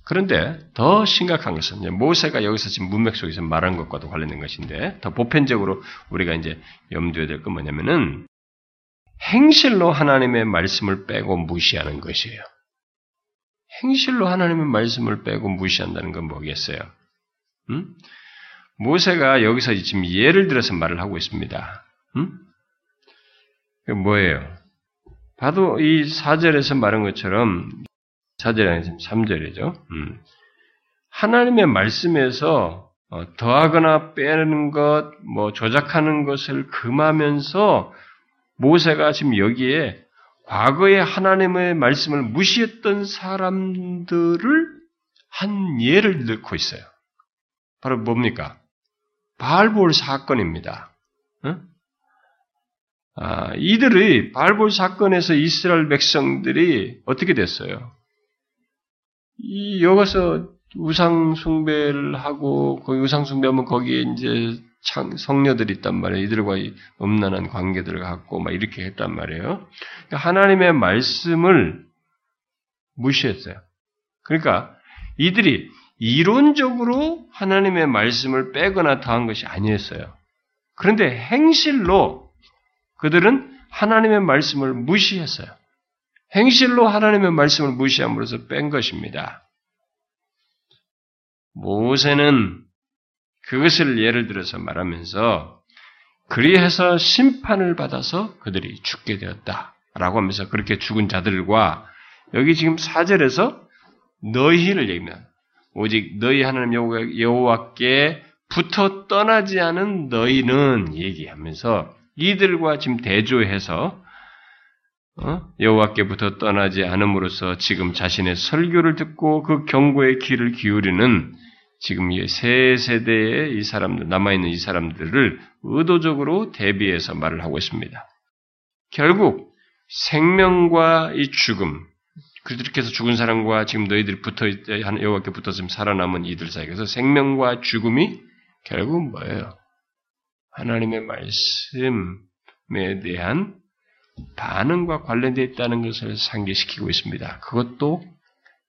그런데 더 심각한 것은 모세가 여기서 지금 문맥 속에서 말한 것과도 관련된 것인데 더 보편적으로 우리가 이제 염두에 될 건 뭐냐면은 행실로 하나님의 말씀을 빼고 무시하는 것이에요. 행실로 하나님의 말씀을 빼고 무시한다는 건 뭐겠어요? 음? 모세가 여기서 지금 예를 들어서 말을 하고 있습니다. 음? 뭐예요? 봐도 이 4절에서 말한 것처럼 4절이 아니라 3절이죠. 음. 하나님의 말씀에서 어, 더하거나 빼는 것, 뭐 조작하는 것을 금하면서 모세가 지금 여기에 과거에 하나님의 말씀을 무시했던 사람들을 한 예를 넣고 있어요. 바로 뭡니까? 바알볼 사건입니다. 응? 아, 이들의 발볼 사건에서 이스라엘 백성들이 어떻게 됐어요? 이 여기서 우상 숭배를 하고 그 우상 숭배하면 거기에 이제 창, 성녀들이 있단 말이에요. 이들과 음란한 관계들을 갖고 막 이렇게 했단 말이에요. 그러니까 하나님의 말씀을 무시했어요. 그러니까 이들이 이론적으로 하나님의 말씀을 빼거나 더한 것이 아니었어요. 그런데 행실로 그들은 하나님의 말씀을 무시했어요. 행실로 하나님의 말씀을 무시함으로써 뺀 것입니다. 모세는 그것을 예를 들어서 말하면서 그리해서 심판을 받아서 그들이 죽게 되었다. 라고 하면서 그렇게 죽은 자들과 여기 지금 사절에서 너희를 얘기합니다. 오직 너희 하나님 여호와께 붙어 떠나지 않은 너희는 얘기하면서 이들과 지금 대조해서 어? 여호와께부터 떠나지 않음으로써 지금 자신의 설교를 듣고 그 경고의 귀를 기울이는 지금 새 세대의 이 사람들 남아 있는 이 사람들을 의도적으로 대비해서 말을 하고 있습니다. 결국 생명과 이 죽음 그렇게 해서 죽은 사람과 지금 너희들이 붙어 여호와께 지금 살아남은 이들 사이에서 생명과 죽음이 결국 뭐예요? 하나님의 말씀에 대한 반응과 관련되어 있다는 것을 상기시키고 있습니다. 그것도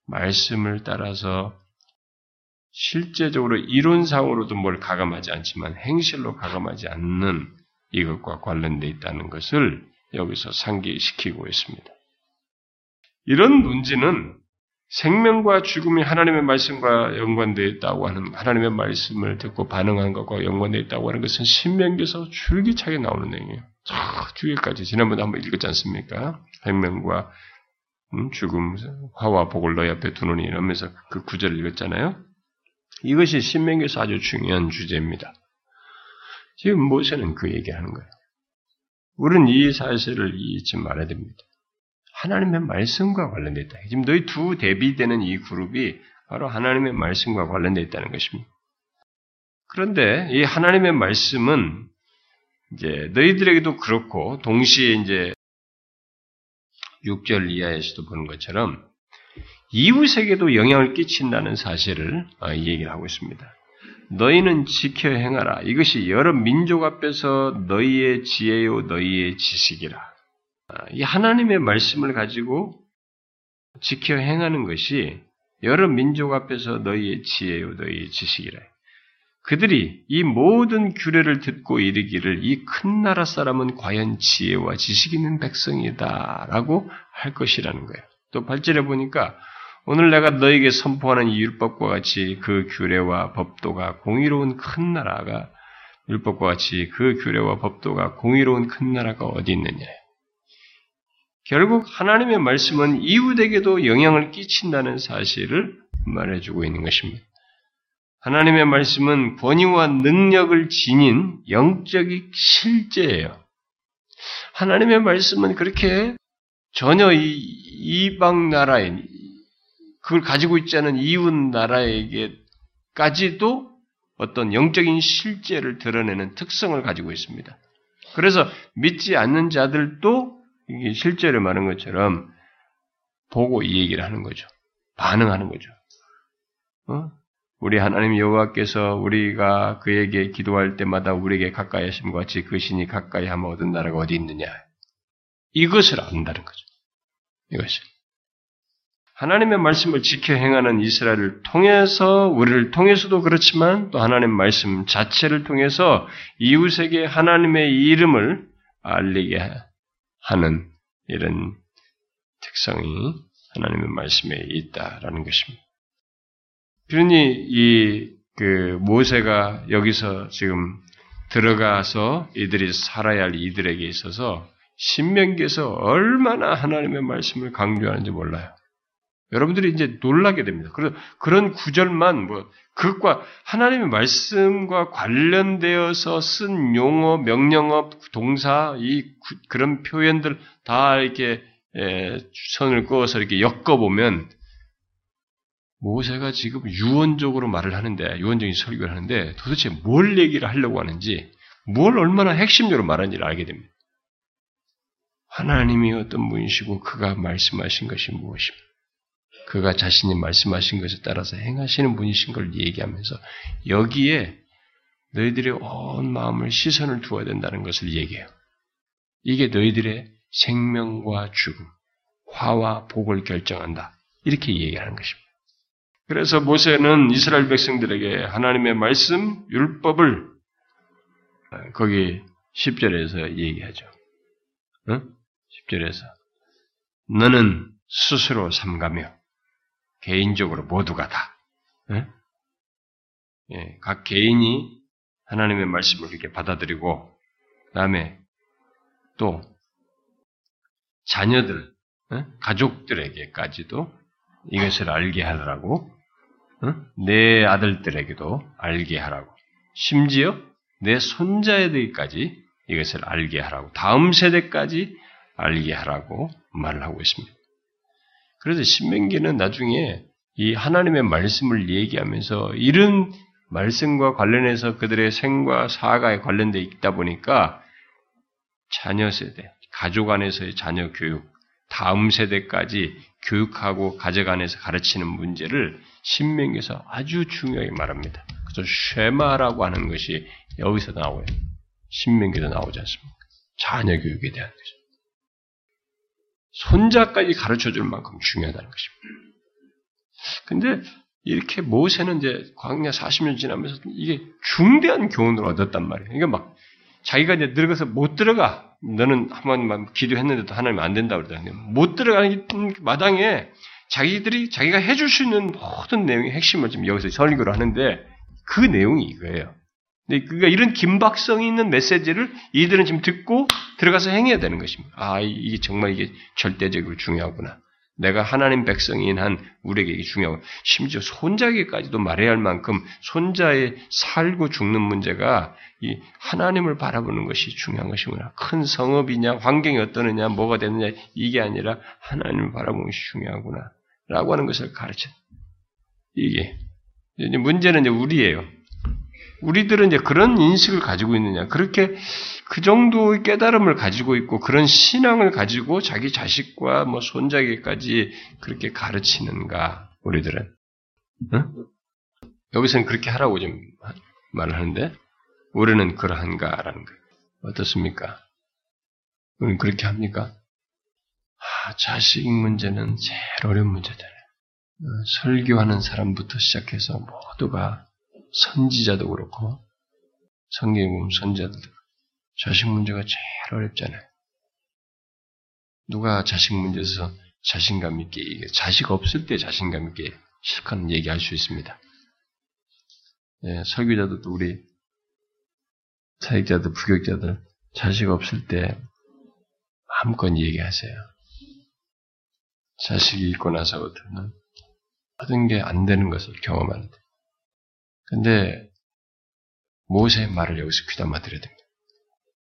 말씀을 따라서 실제적으로 이론상으로도 뭘 가감하지 않지만 행실로 가감하지 않는 이것과 관련되어 있다는 것을 여기서 상기시키고 있습니다. 이런 문제는 생명과 죽음이 하나님의 말씀과 연관되어 있다고 하는 하나님의 말씀을 듣고 반응한 것과 연관되어 있다고 하는 것은 신명기에서 줄기차게 나오는 내용이에요. 주기까지 지난번에 한번 읽었지 않습니까? 생명과 음, 죽음, 화와 복을 너희 앞에 두노니 이러면서 그 구절을 읽었잖아요. 이것이 신명기에서 아주 중요한 주제입니다. 지금 모세는 그 얘기하는 거예요. 우리는 이 사실을 잊지 말아야 됩니다. 하나님의 말씀과 관련되어 있다. 지금 너희 두 대비되는 이 그룹이 바로 하나님의 말씀과 관련되어 있다는 것입니다. 그런데 이 하나님의 말씀은 이제 너희들에게도 그렇고 동시에 이제 6절 이하에서도 보는 것처럼 이웃에게도 영향을 끼친다는 사실을 어, 얘기를 하고 있습니다. 너희는 지켜 행하라. 이것이 여러 민족 앞에서 너희의 지혜요 너희의 지식이라. 아, 이 하나님의 말씀을 가지고 지켜 행하는 것이 여러 민족 앞에서 너희의 지혜요 너희의 지식이라. 그들이 이 모든 규례를 듣고 이르기를 이 큰 나라 사람은 과연 지혜와 지식 있는 백성이다라고 할 것이라는 거예요. 또 발전해 보니까 오늘 내가 너에게 선포하는 이 율법과 같이 그 규례와 법도가 공의로운 큰 나라가 율법과 같이 그 규례와 법도가 공의로운 큰 나라가 어디 있느냐. 결국 하나님의 말씀은 이웃에게도 영향을 끼친다는 사실을 말해주고 있는 것입니다. 하나님의 말씀은 권위와 능력을 지닌 영적인 실제예요. 하나님의 말씀은 그렇게 전혀 이 이방 나라에 그걸 가지고 있지 않은 이웃 나라에게까지도 어떤 영적인 실제를 드러내는 특성을 가지고 있습니다. 그래서 믿지 않는 자들도 이게 실제를 말한 것처럼 보고 이 얘기를 하는 거죠. 반응하는 거죠. 어? 우리 하나님 여호와께서 우리가 그에게 기도할 때마다 우리에게 가까이 하심과 같이 그 신이 가까이 하면 얻은 나라가 어디 있느냐. 이것을 안다는 거죠. 이것을. 하나님의 말씀을 지켜 행하는 이스라엘을 통해서 우리를 통해서도 그렇지만 또 하나님 말씀 자체를 통해서 이웃에게 하나님의 이름을 알리게 하는 이런 특성이 하나님의 말씀에 있다라는 것입니다. 그러니 이 그 모세가 여기서 지금 들어가서 이들이 살아야 할 이들에게 있어서 신명기에서 얼마나 하나님의 말씀을 강조하는지 몰라요. 여러분들이 이제 놀라게 됩니다. 그런 그런 구절만 뭐 그것과 하나님의 말씀과 관련되어서 쓴 용어, 명령어, 동사 이 그런 표현들 다 이렇게 에, 선을 그어서 이렇게 엮어 보면 모세가 지금 유언적으로 말을 하는데 유언적인 설교를 하는데 도대체 뭘 얘기를 하려고 하는지 뭘 얼마나 핵심적으로 말하는지를 알게 됩니다. 하나님이 어떤 분이시고 그가 말씀하신 것이 무엇입니까? 그가 자신이 말씀하신 것에 따라서 행하시는 분이신 걸 얘기하면서 여기에 너희들의 온 마음을 시선을 두어야 된다는 것을 얘기해요. 이게 너희들의 생명과 죽음, 화와 복을 결정한다. 이렇게 얘기하는 것입니다. 그래서 모세는 이스라엘 백성들에게 하나님의 말씀, 율법을 거기 10절에서 얘기하죠. 응? 10절에서 너는 스스로 삼가며 개인적으로 모두가 다. 예? 예, 각 개인이 하나님의 말씀을 이렇게 받아들이고, 그 다음에 또 자녀들, 예? 가족들에게까지도 이것을 알게 하라고, 예? 내 아들들에게도 알게 하라고, 심지어 내 손자애들까지 이것을 알게 하라고, 다음 세대까지 알게 하라고 말을 하고 있습니다. 그래서 신명기는 나중에 이 하나님의 말씀을 얘기하면서 이런 말씀과 관련해서 그들의 생과 사가에 관련되어 있다 보니까 자녀 세대, 가족 안에서의 자녀 교육, 다음 세대까지 교육하고 가족 안에서 가르치는 문제를 신명기에서 아주 중요하게 말합니다. 그래서 쉐마라고 하는 것이 여기서 나오요. 신명기도 나오지 않습니까? 자녀 교육에 대한 거죠. 손자까지 가르쳐 줄 만큼 중요하다는 것입니다. 근데 이렇게 모세는 이제 광야 40년 지나면서 이게 중대한 교훈을 얻었단 말이에요. 그러니까 막 자기가 이제 늙어서 못 들어가. 너는 한 번만 기도했는데도 하나님 안 된다 그러더니 못 들어가는 마당에 자기들이 자기가 해줄 수 있는 모든 내용의 핵심을 지금 여기서 설교를 하는데 그 내용이 이거예요. 그러니까 이런 긴박성이 있는 메시지를 이들은 지금 듣고 들어가서 행해야 되는 것입니다. 아, 이게 정말 이게 절대적으로 중요하구나. 내가 하나님 백성인 한 우리에게 이게 중요하고 심지어 손자에게까지도 말해야 할 만큼 손자의 살고 죽는 문제가 이 하나님을 바라보는 것이 중요한 것이구나. 큰 성업이냐, 환경이 어떠느냐, 뭐가 되느냐 이게 아니라 하나님을 바라보는 것이 중요하구나. 라고 하는 것을 가르쳐. 이게 문제는 이제 우리예요. 우리들은 이제 그런 인식을 가지고 있느냐. 그렇게 그 정도의 깨달음을 가지고 있고 그런 신앙을 가지고 자기 자식과 뭐 손자에게까지 그렇게 가르치는가, 우리들은. 응? 여기서는 그렇게 하라고 좀 말을 하는데, 우리는 그러한가라는 거예요. 어떻습니까? 우리는 그렇게 합니까? 아, 자식 문제는 제일 어려운 문제잖아요. 어, 설교하는 사람부터 시작해서 모두가 선지자도 그렇고 성경에 보면 선지자들도 자식 문제가 제일 어렵잖아요. 누가 자식 문제에서 자신감 있게 얘기해. 자식 없을 때 자신감 있게 실컷 얘기할 수 있습니다. 예, 설교자들도 우리 사역자들, 부격자들 자식 없을 때 마음껏 얘기하세요. 자식이 있고 나서부터는 모든 게 안 되는 것을 경험하는데 근데 모세의 말을 여기서 귀담아 들어야 됩니다.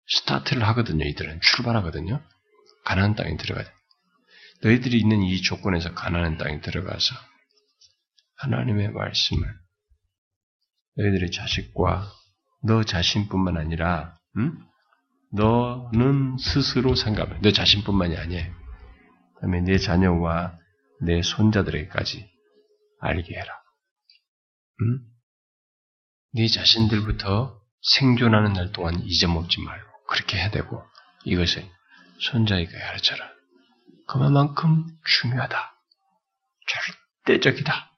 스타트를 하거든요. 이들은 출발하거든요. 가나안 땅에 들어가야 돼. 너희들이 있는 이 조건에서 가나안 땅에 들어가서 하나님의 말씀을 너희들의 자식과 너 자신뿐만 아니라 응? 너는 스스로 생각해. 너 자신뿐만이 아니에요. 그다음에 내 자녀와 내 손자들에게까지 알게 해라. 응? 네 자신들부터 생존하는 날 동안 잊어먹지 말고 그렇게 해야 되고 이것을 손자에게 가르쳐라. 그만큼 중요하다. 절대적이다.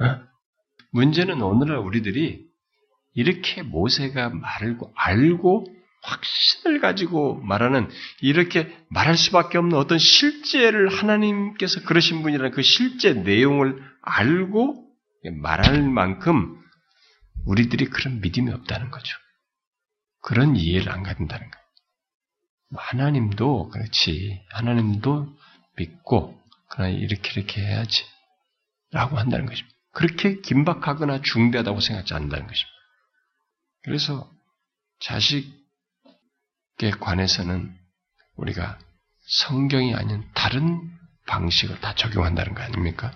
어? 문제는 오늘날 우리들이 이렇게 모세가 말을 알고 확신을 가지고 말하는 이렇게 말할 수밖에 없는 어떤 실제를 하나님께서 그러신 분이라는 그 실제 내용을 알고 말할 만큼 우리들이 그런 믿음이 없다는 거죠. 그런 이해를 안 갖는다는 거예요. 뭐 하나님도 그렇지. 하나님도 믿고 그러나 이렇게 이렇게 해야지. 라고 한다는 것입니다. 그렇게 긴박하거나 중대하다고 생각하지 않는다는 것입니다. 그래서 자식에 관해서는 우리가 성경이 아닌 다른 방식을 다 적용한다는 거 아닙니까?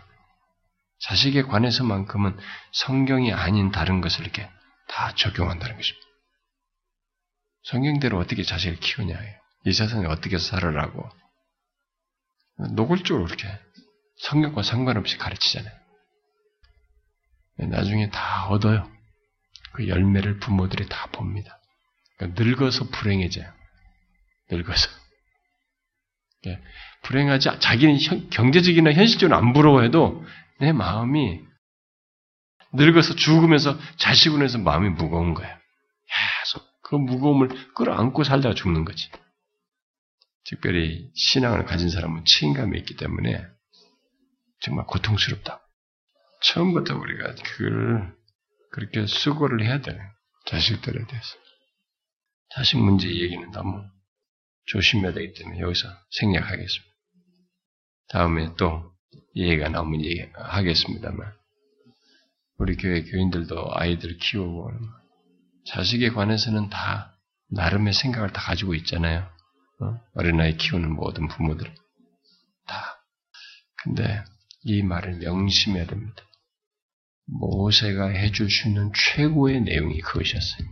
자식에 관해서만큼은 성경이 아닌 다른 것을 이렇게 다 적용한다는 것입니다. 성경대로 어떻게 자식을 키우냐. 이 세상에 어떻게 살아라고. 노골적으로 그렇게 성경과 상관없이 가르치잖아요. 나중에 다 얻어요. 그 열매를 부모들이 다 봅니다. 그러니까 늙어서 불행해져요. 늙어서. 예, 불행하지, 자기는 경제적이나 현실적으로 안 부러워해도 내 마음이 늙어서 죽으면서 자식으로 해서 마음이 무거운 거야. 계속 그 무거움을 끌어안고 살다가 죽는 거지. 특별히 신앙을 가진 사람은 책임감이 있기 때문에 정말 고통스럽다. 처음부터 우리가 그걸 그렇게 수고를 해야 돼. 자식들에 대해서. 자식 문제 얘기는 너무 조심해야 되기 때문에 여기서 생략하겠습니다. 다음에 또 이해가 나오면 얘기하겠습니다만, 우리 교회 교인들도 아이들 키우고, 자식에 관해서는 다 나름의 생각을 다 가지고 있잖아요. 어? 어린아이 키우는 모든 부모들 다. 근데 이 말을 명심해야 됩니다. 모세가 해줄 수 있는 최고의 내용이 그것이었어요.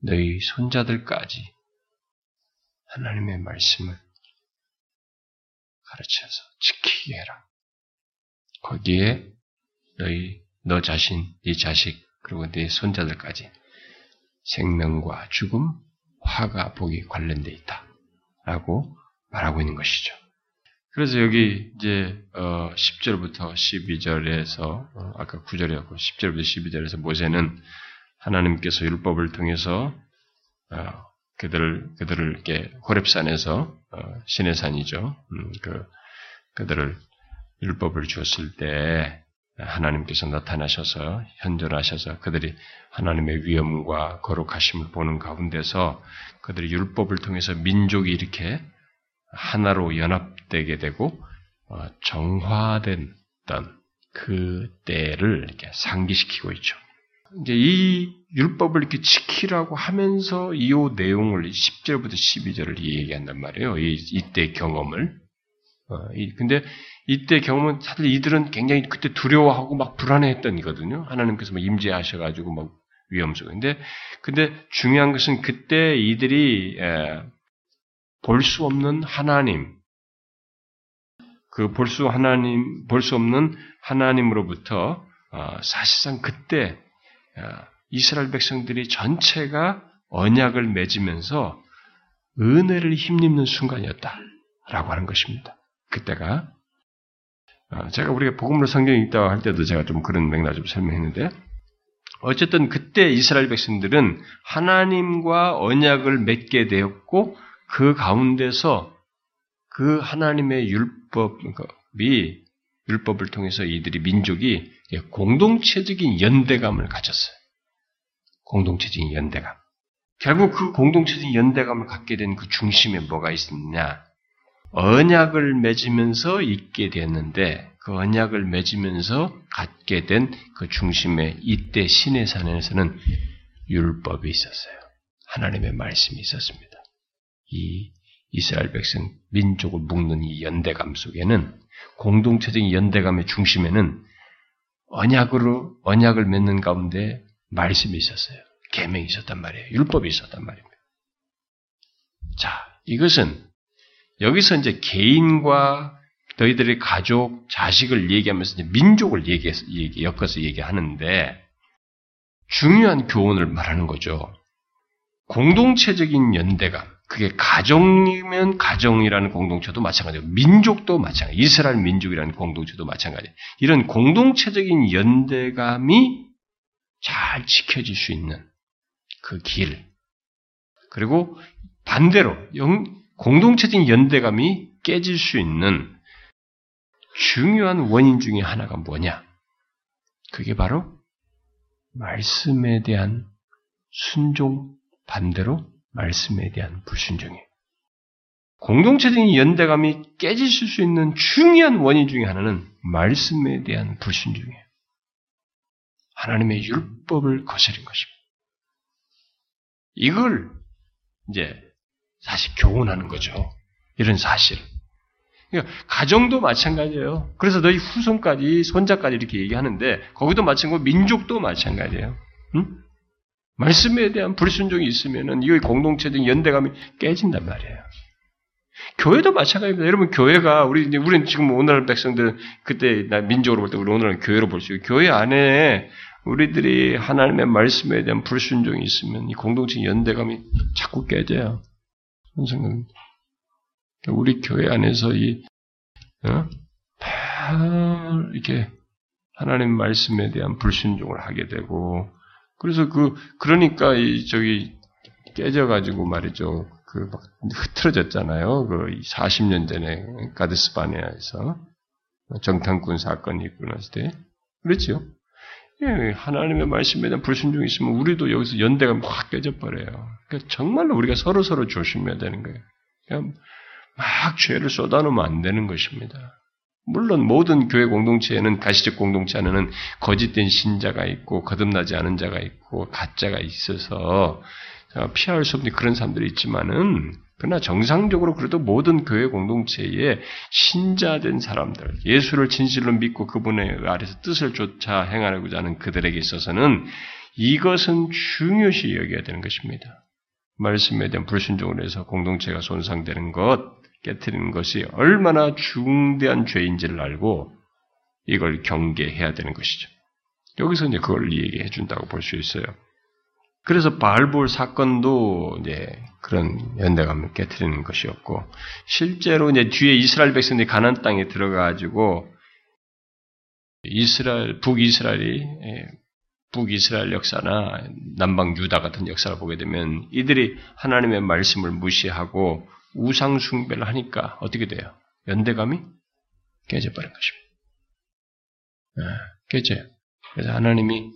너희 손자들까지 하나님의 말씀을 가르쳐서 지키게 해라. 거기에 너희 너 자신, 네 자식 그리고 네 손자들까지 생명과 죽음, 화가 복이 관련돼 있다. 라고 말하고 있는 것이죠. 그래서 여기 이제 어 10절부터 12절에서 어 아까 9절이었고 10절부터 12절에서 모세는 하나님께서 율법을 통해서 어 그들을 그들을 이렇게 호렙산에서 어 신의 산이죠. 음, 그 그들을 율법을 주었을 때 하나님께서 나타나셔서 현존하셔서 그들이 하나님의 위엄과 거룩하심을 보는 가운데서 그들이 율법을 통해서 민족이 이렇게 하나로 연합되게 되고 어, 정화된 그 때를 이렇게 상기시키고 있죠. 이제 이 율법을 이렇게 지키라고 하면서 이 내용을 10절부터 12절을 얘기한단 말이에요. 이, 이때 경험을. 어, 근데 이때 경험은 사실 이들은 굉장히 그때 두려워하고 막 불안해했던 거거든요. 하나님께서 막 임재하셔가지고 막 위험 속에. 근데, 근데 중요한 것은 그때 이들이 볼 수 없는 하나님, 그 볼 수 하나님, 볼 수 없는 하나님으로부터 어, 사실상 그때 어, 이스라엘 백성들이 전체가 언약을 맺으면서 은혜를 힘입는 순간이었다라고 하는 것입니다. 그때가 아, 제가 우리가 복음으로 성경에 있다고 할 때도 제가 좀 그런 맥락 좀 설명했는데 어쨌든 그때 이스라엘 백성들은 하나님과 언약을 맺게 되었고 그 가운데서 그 하나님의 율법이 율법을 통해서 이들이 민족이 공동체적인 연대감을 가졌어요. 공동체적인 연대감. 결국 그 공동체적인 연대감을 갖게 된 그 중심에 뭐가 있느냐? 언약을 맺으면서 있게 됐는데 그 언약을 맺으면서 갖게 된 그 중심에 이때 신의 산에서는 율법이 있었어요. 하나님의 말씀이 있었습니다. 이 이스라엘 백성 민족을 묶는 이 연대감 속에는 공동체적인 연대감의 중심에는 언약으로 언약을 맺는 가운데 말씀이 있었어요. 계명이 있었단 말이에요. 율법이 있었단 말입니다. 자, 이것은 여기서 이제 개인과 너희들의 가족, 자식을 얘기하면서 이제 민족을 얘기해서, 얘기, 엮어서 얘기하는데 중요한 교훈을 말하는 거죠. 공동체적인 연대감. 그게 가정이면 가정이라는 공동체도 마찬가지고 민족도 마찬가지. 이스라엘 민족이라는 공동체도 마찬가지. 이런 공동체적인 연대감이 잘 지켜질 수 있는 그 길. 그리고 반대로 공동체적인 연대감이 깨질 수 있는 중요한 원인 중의 하나가 뭐냐? 그게 바로 말씀에 대한 순종 반대로 말씀에 대한 불순종이에요. 공동체적인 연대감이 깨지실 수 있는 중요한 원인 중의 하나는 말씀에 대한 불순종이에요. 하나님의 율법을 거스린 것입니다. 이걸 이제 사실 교훈하는 거죠. 이런 사실. 그러니까 가정도 마찬가지예요. 그래서 너희 후손까지 손자까지 이렇게 얘기하는데 거기도 마찬가지고 민족도 마찬가지예요. 응? 말씀에 대한 불순종이 있으면은 이 공동체적인 연대감이 깨진단 말이에요. 교회도 마찬가지입니다. 여러분 교회가 우리 우리는 지금 오늘날 백성들 그때 나 민족으로 볼 때 우리 오늘은 교회로 볼 수 있고 교회 안에 우리들이 하나님의 말씀에 대한 불순종이 있으면 이 공동체 연대감이 자꾸 깨져요. 생각입니다. 우리 교회 안에서 이, 어? 이렇게 하나님 말씀에 대한 불순종을 하게 되고, 그래서 그, 그러니까 이, 저기, 깨져가지고 말이죠. 그, 막, 흐트러졌잖아요. 그, 40년 전에 가드스바니아에서 정탐꾼 사건이 있고 났을 때. 그렇죠? 예, 하나님의 말씀에 대한 불순종이 있으면 우리도 여기서 연대가 확 깨져버려요. 그러니까 정말로 우리가 서로 서로 조심해야 되는 거예요. 그냥 막 죄를 쏟아놓으면 안 되는 것입니다. 물론 모든 교회 공동체에는 가시적 공동체 안에는 거짓된 신자가 있고 거듭나지 않은 자가 있고 가짜가 있어서 피할 수 없는 그런 사람들이 있지만은 그러나 정상적으로 그래도 모든 교회 공동체에 신자된 사람들, 예수를 진실로 믿고 그분의 아래서 뜻을 쫓아 행하고자 하는 그들에게 있어서는 이것은 중요시 여겨야 되는 것입니다. 말씀에 대한 불순종을 해서 공동체가 손상되는 것, 깨뜨리는 것이 얼마나 중대한 죄인지를 알고 이걸 경계해야 되는 것이죠. 여기서 이제 그걸 얘기해 준다고 볼 수 있어요. 그래서 바알볼 사건도 이제 그런 연대감을 깨뜨리는 것이었고 실제로 이제 뒤에 이스라엘 백성들이 가난 땅에 들어가가지고 이스라엘 북이스라엘이 예, 북이스라엘 역사나 남방 유다 같은 역사를 보게 되면 이들이 하나님의 말씀을 무시하고 우상 숭배를 하니까 어떻게 돼요? 연대감이 깨져버린 것입니다. 네, 깨져요. 그래서 하나님이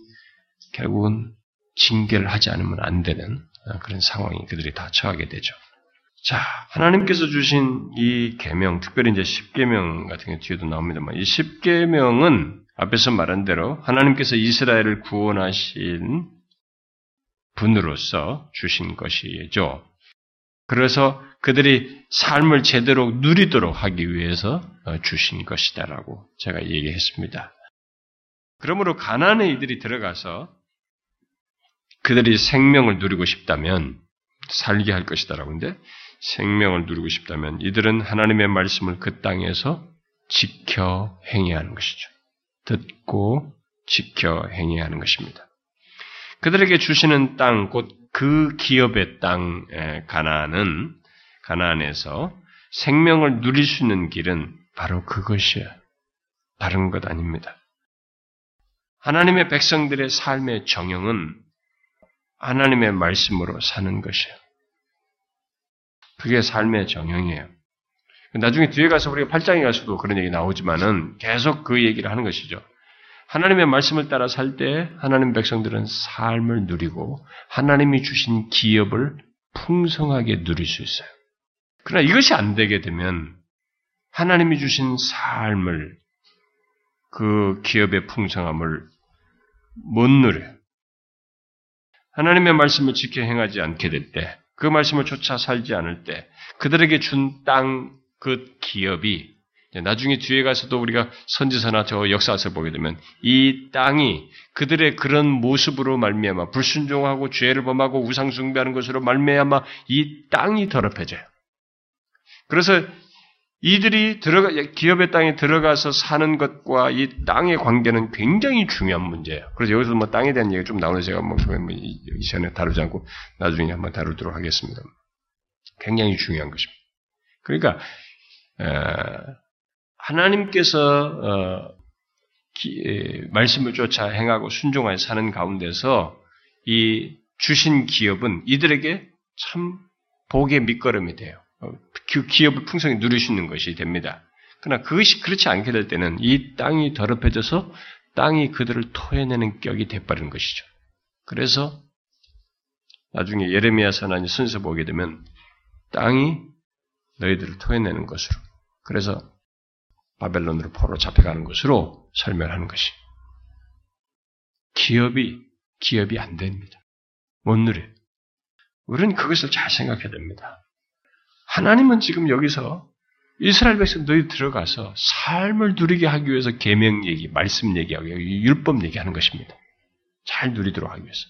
결국은 징계를 하지 않으면 안 되는 그런 상황이 그들이 다 처하게 되죠. 자, 하나님께서 주신 이 계명, 특별히 이제 십계명 같은 게 뒤에도 나옵니다만 이 십계명은 앞에서 말한 대로 하나님께서 이스라엘을 구원하신 분으로서 주신 것이죠. 그래서 그들이 삶을 제대로 누리도록 하기 위해서 주신 것이다라고 제가 얘기했습니다. 그러므로 가난에 이들이 들어가서 그들이 생명을 누리고 싶다면 살게 할 것이다라고 하는데 생명을 누리고 싶다면 이들은 하나님의 말씀을 그 땅에서 지켜 행해야 하는 것이죠. 듣고 지켜 행해야 하는 것입니다. 그들에게 주시는 땅, 곧 그 기업의 땅 가나안은 가나안에서 생명을 누릴 수 있는 길은 바로 그것이야. 다른 것 아닙니다. 하나님의 백성들의 삶의 정형은 하나님의 말씀으로 사는 것이에요. 그게 삶의 정형이에요. 나중에 뒤에 가서 우리가 8장에 가서도 그런 얘기 나오지만은 계속 그 얘기를 하는 것이죠. 하나님의 말씀을 따라 살 때 하나님 백성들은 삶을 누리고 하나님이 주신 기업을 풍성하게 누릴 수 있어요. 그러나 이것이 안 되게 되면 하나님이 주신 삶을 그 기업의 풍성함을 못 누려요. 하나님의 말씀을 지켜 행하지 않게 될 때, 그 말씀을 쫓아 살지 않을 때, 그들에게 준 땅, 그 기업이, 나중에 뒤에 가서도 우리가 선지서나 저 역사서 보게 되면, 이 땅이 그들의 그런 모습으로 말미암아 불순종하고 죄를 범하고 우상 숭배하는 것으로 말미암아 이 땅이 더럽혀져요. 그래서 이들이 들어가 기업의 땅에 들어가서 사는 것과 이 땅의 관계는 굉장히 중요한 문제예요. 그래서 여기서 뭐 땅에 대한 얘기가 좀 나오는 제가 뭐, 뭐 이, 시간에 다루지 않고 나중에 한번 다루도록 하겠습니다. 굉장히 중요한 것입니다. 그러니까 에, 하나님께서 어, 말씀을 쫓아 행하고 순종하여 사는 가운데서 이 주신 기업은 이들에게 참 복의 밑거름이 돼요. 어, 그 기업을 풍성히 있는 것이 됩니다. 그러나 그것이 그렇지 않게 될 때는 이 땅이 더럽혀져서 땅이 그들을 토해내는 격이 돼버리는 것이죠. 그래서 나중에 예레미야서나 순서 보게 되면 땅이 너희들을 토해내는 것으로 그래서 바벨론으로 포로 잡혀가는 것으로 설명하는 것이 기업이 기업이 안 됩니다. 못 누려요. 우리는 그것을 잘 생각해야 됩니다. 하나님은 지금 여기서 이스라엘 백성 너희 들어가서 삶을 누리게 하기 위해서 계명 얘기, 말씀 얘기하고 율법 얘기하는 것입니다. 잘 누리도록 하기 위해서.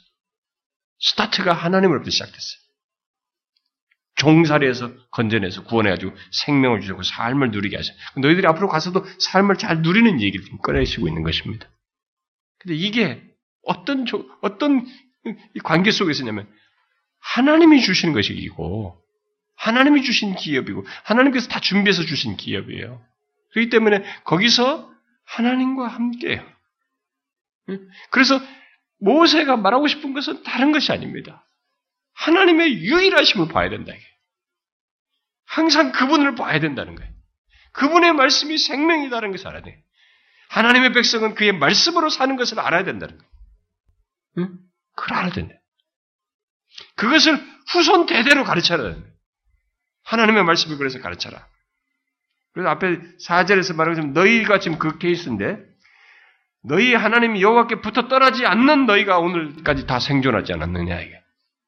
스타트가 하나님으로부터 시작됐어요. 종살이에서 건져내서 구원해가지고 생명을 주시고 삶을 누리게 하셔. 너희들이 앞으로 가서도 삶을 잘 누리는 얘기를 꺼내시고 있는 것입니다. 근데 이게 어떤 어떤 관계 속에 있었냐면 하나님이 주시는 것이고 하나님이 주신 기업이고 하나님께서 다 준비해서 주신 기업이에요. 그렇기 때문에 거기서 하나님과 함께해요. 그래서 모세가 말하고 싶은 것은 다른 것이 아닙니다. 하나님의 유일하심을 봐야 된다. 항상 그분을 봐야 된다는 거예요. 그분의 말씀이 생명이다는 것을 알아야 돼요. 하나님의 백성은 그의 말씀으로 사는 것을 알아야 된다는 거예요. 응? 그걸 알아야 된다. 그것을 후손 대대로 가르쳐야 된다. 하나님의 말씀을 그래서 가르쳐라. 그래서 앞에 4절에서 말하자면 너희가 지금 그 케이스인데 너희 하나님 여호와께 붙어 떠나지 않는 너희가 오늘까지 다 생존하지 않았느냐 이게.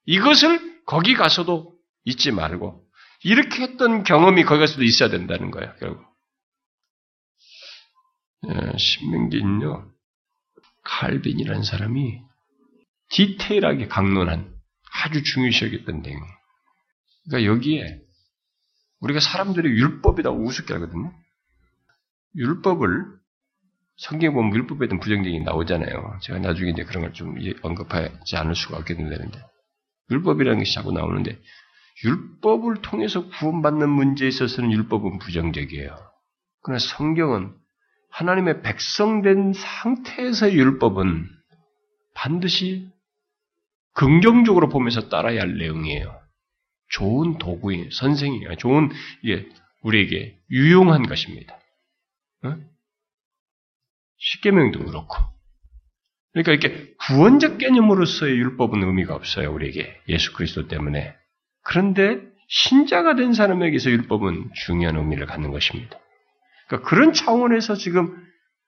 이것을 거기 가서도 잊지 말고 이렇게 했던 경험이 거기 가서도 있어야 된다는 거예요. 결국 예, 신명기는요 칼빈이라는 사람이 디테일하게 강론한 아주 중요시 여겼던 내용. 그러니까 여기에 우리가 사람들이 율법이라고 우습게 하거든요. 율법을 성경에 보면 율법에 대한 부정적인 나오잖아요. 제가 나중에 이제 그런 걸 좀 언급하지 않을 수가 없겠는데 율법이라는 것이 자꾸 나오는데 율법을 통해서 구원받는 문제에 있어서는 율법은 부정적이에요. 그러나 성경은 하나님의 백성된 상태에서의 율법은 반드시 긍정적으로 보면서 따라야 할 내용이에요. 좋은 도구예요. 선생이에요. 좋은, 예, 우리에게 유용한 것입니다. 어? 십계명도 그렇고. 그러니까 이렇게 구원적 개념으로서의 율법은 의미가 없어요. 우리에게 예수 그리스도 때문에. 그런데 신자가 된 사람에게서 율법은 중요한 의미를 갖는 것입니다. 그러니까 그런 차원에서 지금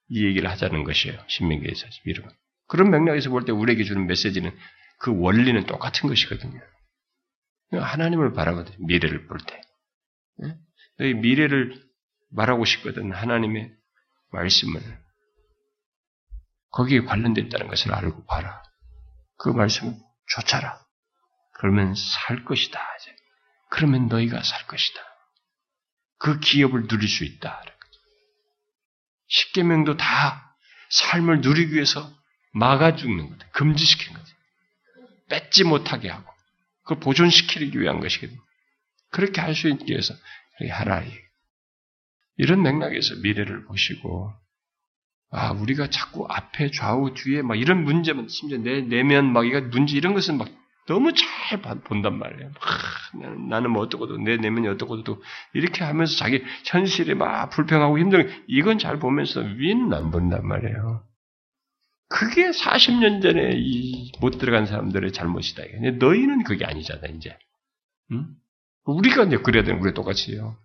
이 얘기를 하자는 것이에요. 신명기에서 이런 그런 맥락에서 볼 때 우리에게 주는 메시지는 그 원리는 똑같은 것이거든요. 하나님을 바라거든 미래를 볼 때. 너희 미래를 말하고 싶거든 하나님의 말씀을 거기에 관련돼 있다는 것을 알고 봐라. 그 말씀을 쫓아라. 그러면 살 것이다. 그러면 너희가 살 것이다. 그 기업을 누릴 수 있다. 십계명도 다 삶을 누리기 위해서 막아 죽는 거다. 금지시키는 거지. 뺏지 못하게 하고 그걸 보존시키기 위한 것이거든. 그렇게 할 수 있기 위해서 하라. 이런 맥락에서 미래를 보시고 아 우리가 자꾸 앞에 좌우 뒤에 막 이런 문제만 심지어 내 내면 막 이거 문제 이런 것은 막 너무 잘 본단 말이에요. 막 나는 뭐 어떻고도 내 내면이 어떻고도 이렇게 하면서 자기 현실에 막 불평하고 힘든 이건 잘 보면서 위는 안 본단 말이에요. 그게 40년 전에 못 들어간 사람들의 잘못이다. 너희는 그게 아니잖아, 이제. 응? 우리가 이제 그래야 되는 우리 똑같이요.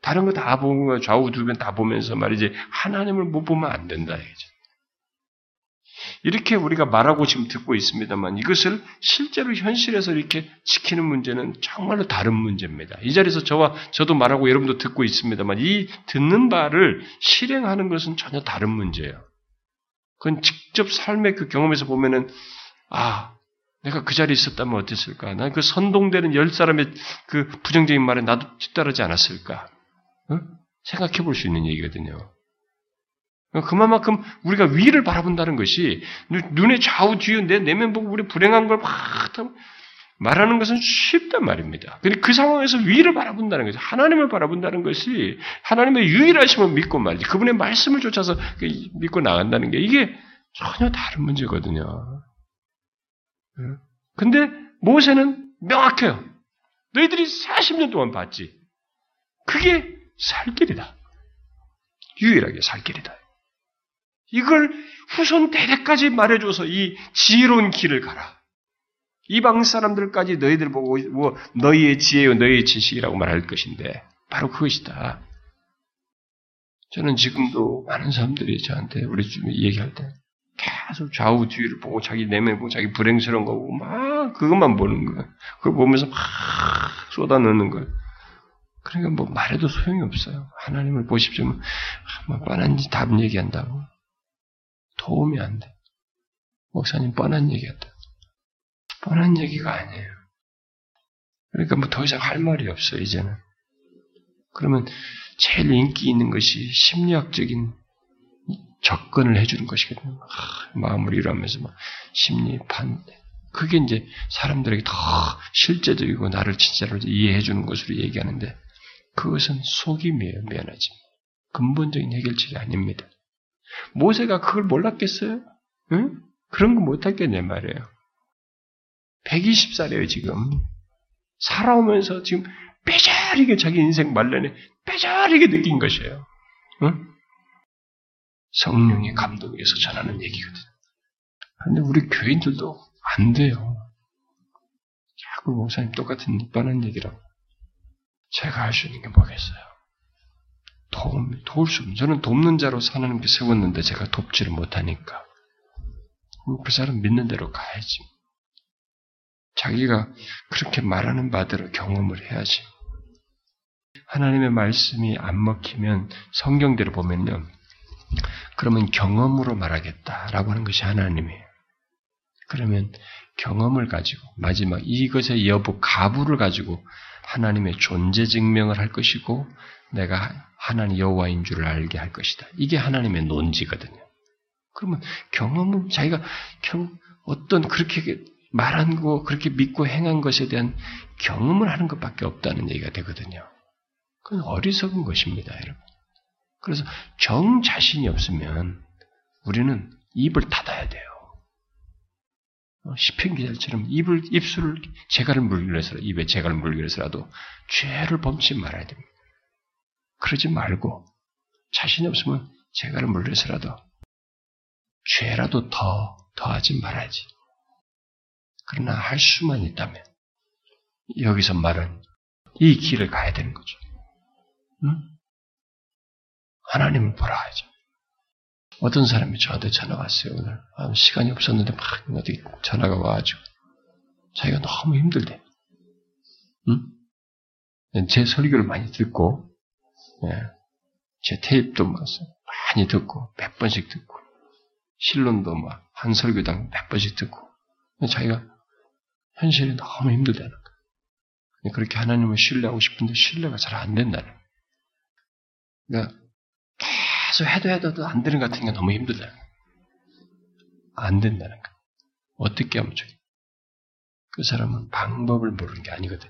다른 거 다 보고 좌우 두변 다 보면서 말이지 하나님을 못 보면 안 된다 이거죠. 이렇게 우리가 말하고 지금 듣고 있습니다만 이것을 실제로 현실에서 이렇게 지키는 문제는 정말로 다른 문제입니다. 이 자리에서 저와 저도 말하고 여러분도 듣고 있습니다만 이 듣는 바를 실행하는 것은 전혀 다른 문제예요. 그건 직접 삶의 그 경험에서 보면은, 아, 내가 그 자리에 있었다면 어땠을까? 난 그 선동되는 열 사람의 그 부정적인 말에 나도 뒤따르지 않았을까? 어? 생각해 볼 수 있는 얘기거든요. 그만큼 우리가 위를 바라본다는 것이 눈에 좌우 뒤에 내 내면 보고 우리 불행한 걸막 말하는 것은 쉽단 말입니다. 근데 그 상황에서 위를 바라본다는 것이 하나님을 바라본다는 것이 하나님의 유일하심을 믿고 말이지 그분의 말씀을 쫓아서 그 믿고 나간다는 게 이게 전혀 다른 문제거든요. 근데 모세는 명확해요. 너희들이 40년 동안 봤지. 그게 살 길이다. 유일하게 살 길이다. 이걸 후손 대대까지 말해줘서 이 지혜로운 길을 가라. 이방 사람들까지 너희들 보고 뭐 너희의 지혜요 너희의 지식이라고 말할 것인데 바로 그것이다. 저는 지금도 많은 사람들이 저한테 우리 집 얘기할 때 계속 좌우 뒤를 보고 자기 내면 보고 자기 불행스러운 거 보고 막 그것만 보는 거야. 그걸 보면서 막 쏟아넣는 거야. 그러니까 뭐 말해도 소용이 없어요. 하나님을 보십시오. 뭐 뻔한 답 얘기한다고 도움이 안 돼. 목사님 뻔한 얘기한다. 뻔한 얘기가 아니에요. 그러니까 뭐 더 이상 할 말이 없어요, 이제는. 그러면 제일 인기 있는 것이 심리학적인 접근을 해주는 것이거든요. 아, 마음을 이루면서 막 심리 판 그게 이제 사람들에게 더 실제적이고 나를 진짜로 이해해 주는 것으로 얘기하는데 그것은 속임이에요, 미안하지. 근본적인 해결책이 아닙니다. 모세가 그걸 몰랐겠어요? 응? 그런 거 못했겠네 말이에요. 120살이에요, 지금. 살아오면서 지금 빼자리게 자기 인생 말년에 빼자리게 느낀 것이에요. 응? 성령의 감동에서 전하는 얘기거든. 근데 우리 교인들도 안 돼요. 자꾸 목사님 똑같은 뻔한 얘기라고. 제가 할 수 있는 게 뭐겠어요? 도움, 도울 수 없는. 저는 돕는 자로 사는 게 세웠는데 제가 돕지를 못하니까. 그 사람 믿는 대로 가야지. 자기가 그렇게 말하는 바대로 경험을 해야지. 하나님의 말씀이 안 먹히면 성경대로 보면요. 그러면 경험으로 말하겠다라고 하는 것이 하나님이에요. 그러면 경험을 가지고 마지막 이것의 여부 가부를 가지고 하나님의 존재 증명을 할 것이고 내가 하나님 여호와인 줄을 알게 할 것이다. 이게 하나님의 논지거든요. 그러면 경험은 자기가 어떤 그렇게 거 그렇게 믿고 행한 것에 대한 경험을 하는 것밖에 없다는 얘기가 되거든요. 그건 어리석은 것입니다, 여러분. 그래서 정 자신이 없으면 우리는 입을 닫아야 돼요. 어, 시편 기자처럼 입을 입술을 재갈을 물기 위해서 입에 재갈을 물기 위해서라도 죄를 범치 말아야 됩니다. 그러지 말고 자신이 없으면 재갈을 물기 위해서라도 죄라도 더 더하지 말아야지. 그러나 할 수만 있다면 여기서 말은 이 길을 가야 되는 거죠. 응? 하나님을 보라 하죠. 어떤 사람이 저한테 전화 왔어요, 오늘. 아, 시간이 없었는데 막 어디 전화가 와가지고. 자기가 너무 힘들대. 응? 제 설교를 많이 듣고, 예. 제 테이프도 많이 듣고, 몇 번씩 듣고, 실론도 막 한 설교당 몇 번씩 듣고, 자기가 현실이 너무 힘들다는 거예요. 그렇게 하나님을 신뢰하고 싶은데 신뢰가 잘 안 된다는 거예요. 그러니까 계속 해도 해도 안 되는 것 같은 게 너무 힘들다. 안 된다는 거. 어떻게 하면 좋게? 그 사람은 방법을 모르는 게 아니거든.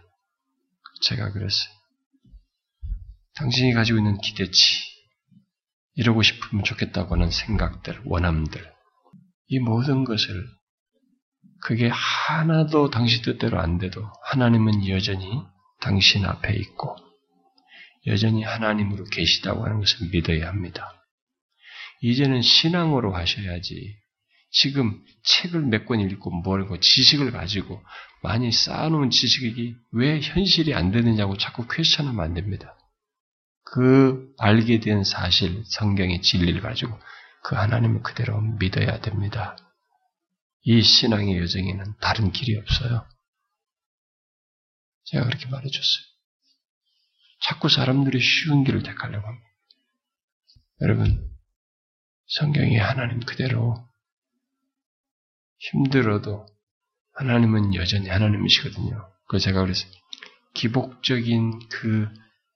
제가 그랬어요. 당신이 가지고 있는 기대치, 이러고 싶으면 좋겠다고 하는 생각들, 원함들, 이 모든 것을 그게 하나도 당신 뜻대로 안 돼도 하나님은 여전히 당신 앞에 있고 여전히 하나님으로 계시다고 하는 것을 믿어야 합니다. 이제는 신앙으로 하셔야지. 지금 책을 몇 권 읽고 뭐고 지식을 가지고 많이 쌓아놓은 지식이 왜 현실이 안 되느냐고 자꾸 퀘스천하면 안 됩니다. 그 알게 된 사실, 성경의 진리를 가지고 그 하나님을 그대로 믿어야 됩니다. 이 신앙의 여정에는 다른 길이 없어요. 제가 그렇게 말해줬어요. 자꾸 사람들이 쉬운 길을 택하려고 합니다. 여러분, 성경이 하나님 그대로 힘들어도 하나님은 여전히 하나님이시거든요. 그 제가 그래서 기복적인 그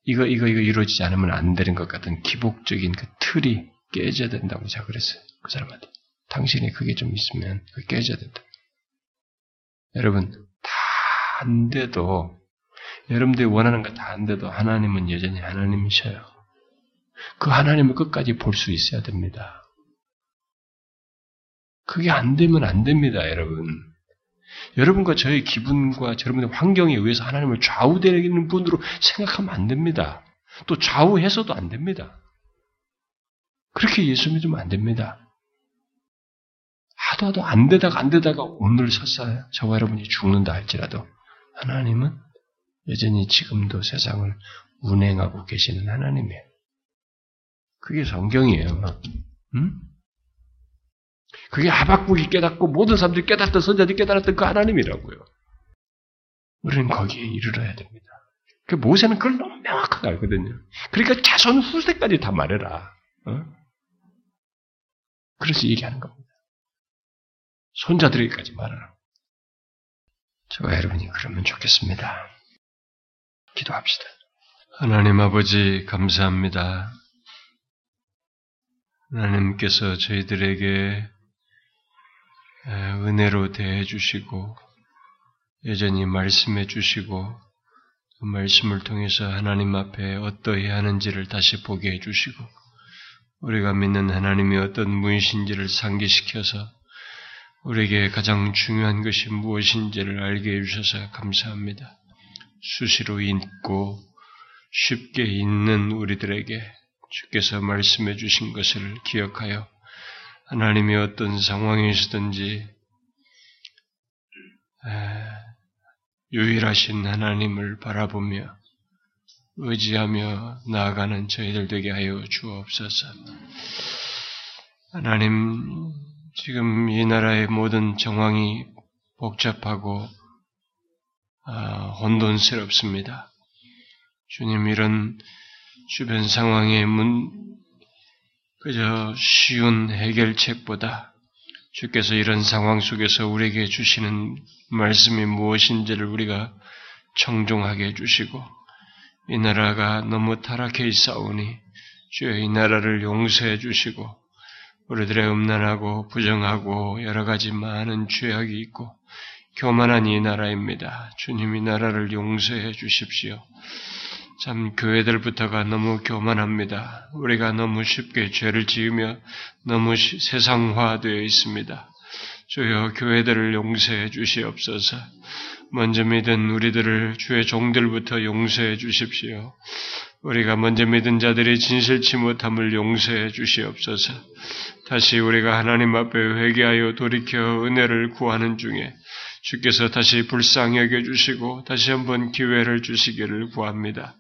이거 이거 이거 이루어지지 않으면 안 되는 것 같은 기복적인 그 틀이 깨져야 된다고 제가 그랬어요. 그 사람한테. 당신이 그게 좀 있으면 그 깨져야 된다. 여러분 다 안 돼도 여러분들이 원하는 거 다 안 돼도 하나님은 여전히 하나님이셔요. 그 하나님을 끝까지 볼 수 있어야 됩니다. 그게 안 되면 안 됩니다, 여러분. 여러분과 저의 기분과 여러분의 환경에 의해서 하나님을 좌우되는 분으로 생각하면 안 됩니다. 또 좌우해서도 안 됩니다. 그렇게 예수 믿으면 안 됩니다. 하도 안 되다가 안 되다가 오늘 섰어요. 저와 여러분이 죽는다 할지라도 하나님은 여전히 지금도 세상을 운행하고 계시는 하나님이에요. 그게 성경이에요. 응? 그게 하박국이 깨닫고 모든 사람들이 깨닫던 선자들이 깨달았던 그 하나님이라고요. 우리는 거기에 이르러야 됩니다. 그 모세는 그걸 너무 명확하게 알거든요. 그러니까 자손 후세까지 다 말해라. 어? 그래서 얘기하는 겁니다. 손자들에게까지 말하라. 저와 여러분이 그러면 좋겠습니다. 기도합시다. 하나님 아버지 감사합니다. 하나님께서 저희들에게 은혜로 대해 주시고 여전히 말씀해 주시고 그 말씀을 통해서 하나님 앞에 어떠해야 하는지를 다시 보게 해 주시고 우리가 믿는 하나님이 어떤 분이신지를 상기시켜서 우리에게 가장 중요한 것이 무엇인지를 알게 해주셔서 감사합니다. 수시로 읽고 쉽게 읽는 우리들에게 주께서 말씀해 주신 것을 기억하여 하나님이 어떤 상황에서든지 유일하신 하나님을 바라보며 의지하며 나아가는 저희들 되게 하여 주옵소서. 하나님, 지금 이 나라의 모든 정황이 복잡하고 아, 혼돈스럽습니다. 주님 이런 주변 상황의 문 그저 쉬운 해결책보다 주께서 이런 상황 속에서 우리에게 주시는 말씀이 무엇인지를 우리가 청종하게 해주시고 이 나라가 너무 타락해 있사오니 주여 이 나라를 용서해 주시고 우리들의 음란하고 부정하고 여러 가지 많은 죄악이 있고 교만한 이 나라입니다. 주님 이 나라를 용서해 주십시오. 참 교회들부터가 너무 교만합니다. 우리가 너무 쉽게 죄를 지으며 너무 세상화되어 있습니다. 주여 교회들을 용서해 주시옵소서. 먼저 믿은 우리들을 주의 종들부터 용서해 주십시오. 우리가 먼저 믿은 자들이 진실치 못함을 용서해 주시옵소서. 다시 우리가 하나님 앞에 회개하여 돌이켜 은혜를 구하는 중에 주께서 다시 불쌍히 여겨주시고 다시 한번 기회를 주시기를 구합니다.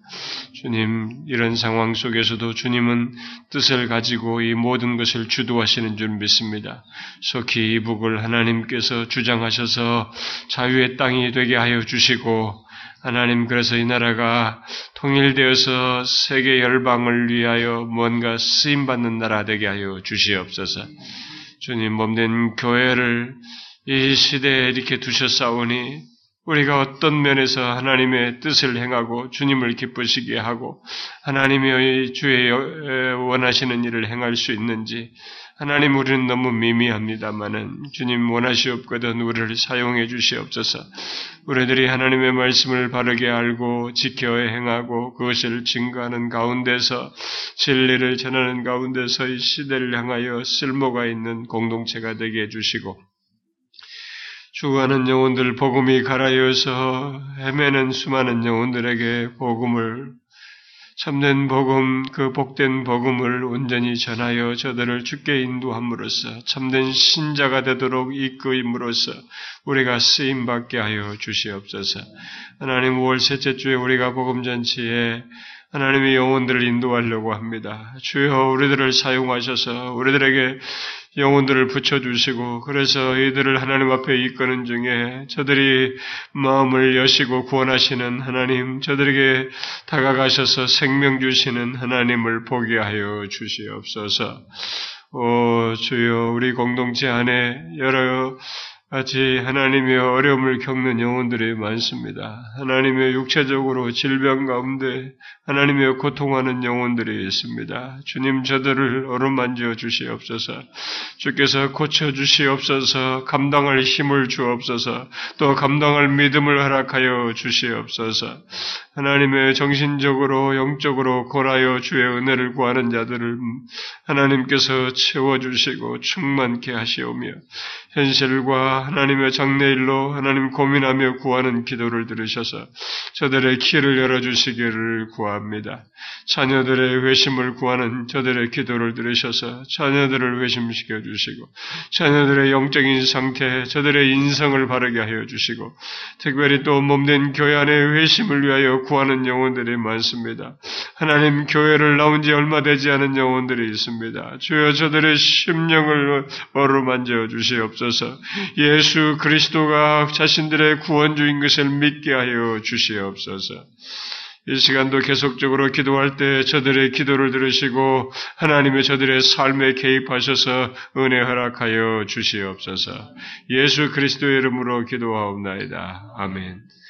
주님, 이런 상황 속에서도 주님은 뜻을 가지고 이 모든 것을 주도하시는 줄 믿습니다. 속히 이북을 하나님께서 주장하셔서 자유의 땅이 되게 하여 주시고 하나님 그래서 이 나라가 통일되어서 세계 열방을 위하여 뭔가 쓰임 받는 나라 되게 하여 주시옵소서. 주님 몸된 교회를 이 시대에 이렇게 두셨사오니 우리가 어떤 면에서 하나님의 뜻을 행하고 주님을 기쁘시게 하고 하나님의 주의 원하시는 일을 행할 수 있는지 하나님 우리는 너무 미미합니다만은 주님 원하시옵거든 우리를 사용해 주시옵소서. 우리들이 하나님의 말씀을 바르게 알고 지켜 행하고 그것을 증거하는 가운데서 진리를 전하는 가운데서 이 시대를 향하여 쓸모가 있는 공동체가 되게 해 주시고 죽어가는 영혼들 복음이 가라여서 헤매는 수많은 영혼들에게 복음을 참된 복음, 그 복된 복음을 온전히 전하여 저들을 죽게 인도함으로써 참된 신자가 되도록 이끄임으로써 우리가 쓰임 받게 하여 주시옵소서. 하나님 5월 셋째 주에 우리가 복음 잔치에 하나님의 영혼들을 인도하려고 합니다. 주여 우리들을 사용하셔서 우리들에게 영혼들을 붙여주시고 그래서 이들을 하나님 앞에 이끄는 중에 저들이 마음을 여시고 구원하시는 하나님 저들에게 다가가셔서 생명 주시는 하나님을 보게 하여 주시옵소서. 오 주여 우리 공동체 안에 여러 같이 하나님의 어려움을 겪는 영혼들이 많습니다. 하나님의 육체적으로 질병 가운데 하나님의 고통하는 영혼들이 있습니다. 주님 저들을 어루만져 주시옵소서. 주께서 고쳐 주시옵소서. 감당할 힘을 주옵소서. 또 감당할 믿음을 허락하여 주시옵소서. 하나님의 정신적으로 영적으로 고라여 주의 은혜를 구하는 자들을 하나님께서 채워 주시고 충만케 하시오며 현실과 하나님의 장래일로 하나님 고민하며 구하는 기도를 들으셔서 저들의 키를 열어주시기를 구합니다. 자녀들의 회심을 구하는 저들의 기도를 들으셔서 자녀들을 회심시켜 주시고 자녀들의 영적인 상태, 저들의 인성을 바르게 하여 주시고 특별히 또 몸된 교회 안의 회심을 위하여 구하는 영혼들이 많습니다. 하나님 교회를 나온 지 얼마 되지 않은 영혼들이 있습니다. 주여 저들의 심령을 어루만져 주시옵소서. 예수 그리스도가 자신들의 구원주인 것을 믿게 하여 주시옵소서. 이 시간도 계속적으로 기도할 때 저들의 기도를 들으시고 하나님의 저들의 삶에 개입하셔서 은혜 허락하여 주시옵소서. 예수 그리스도의 이름으로 기도하옵나이다. 아멘.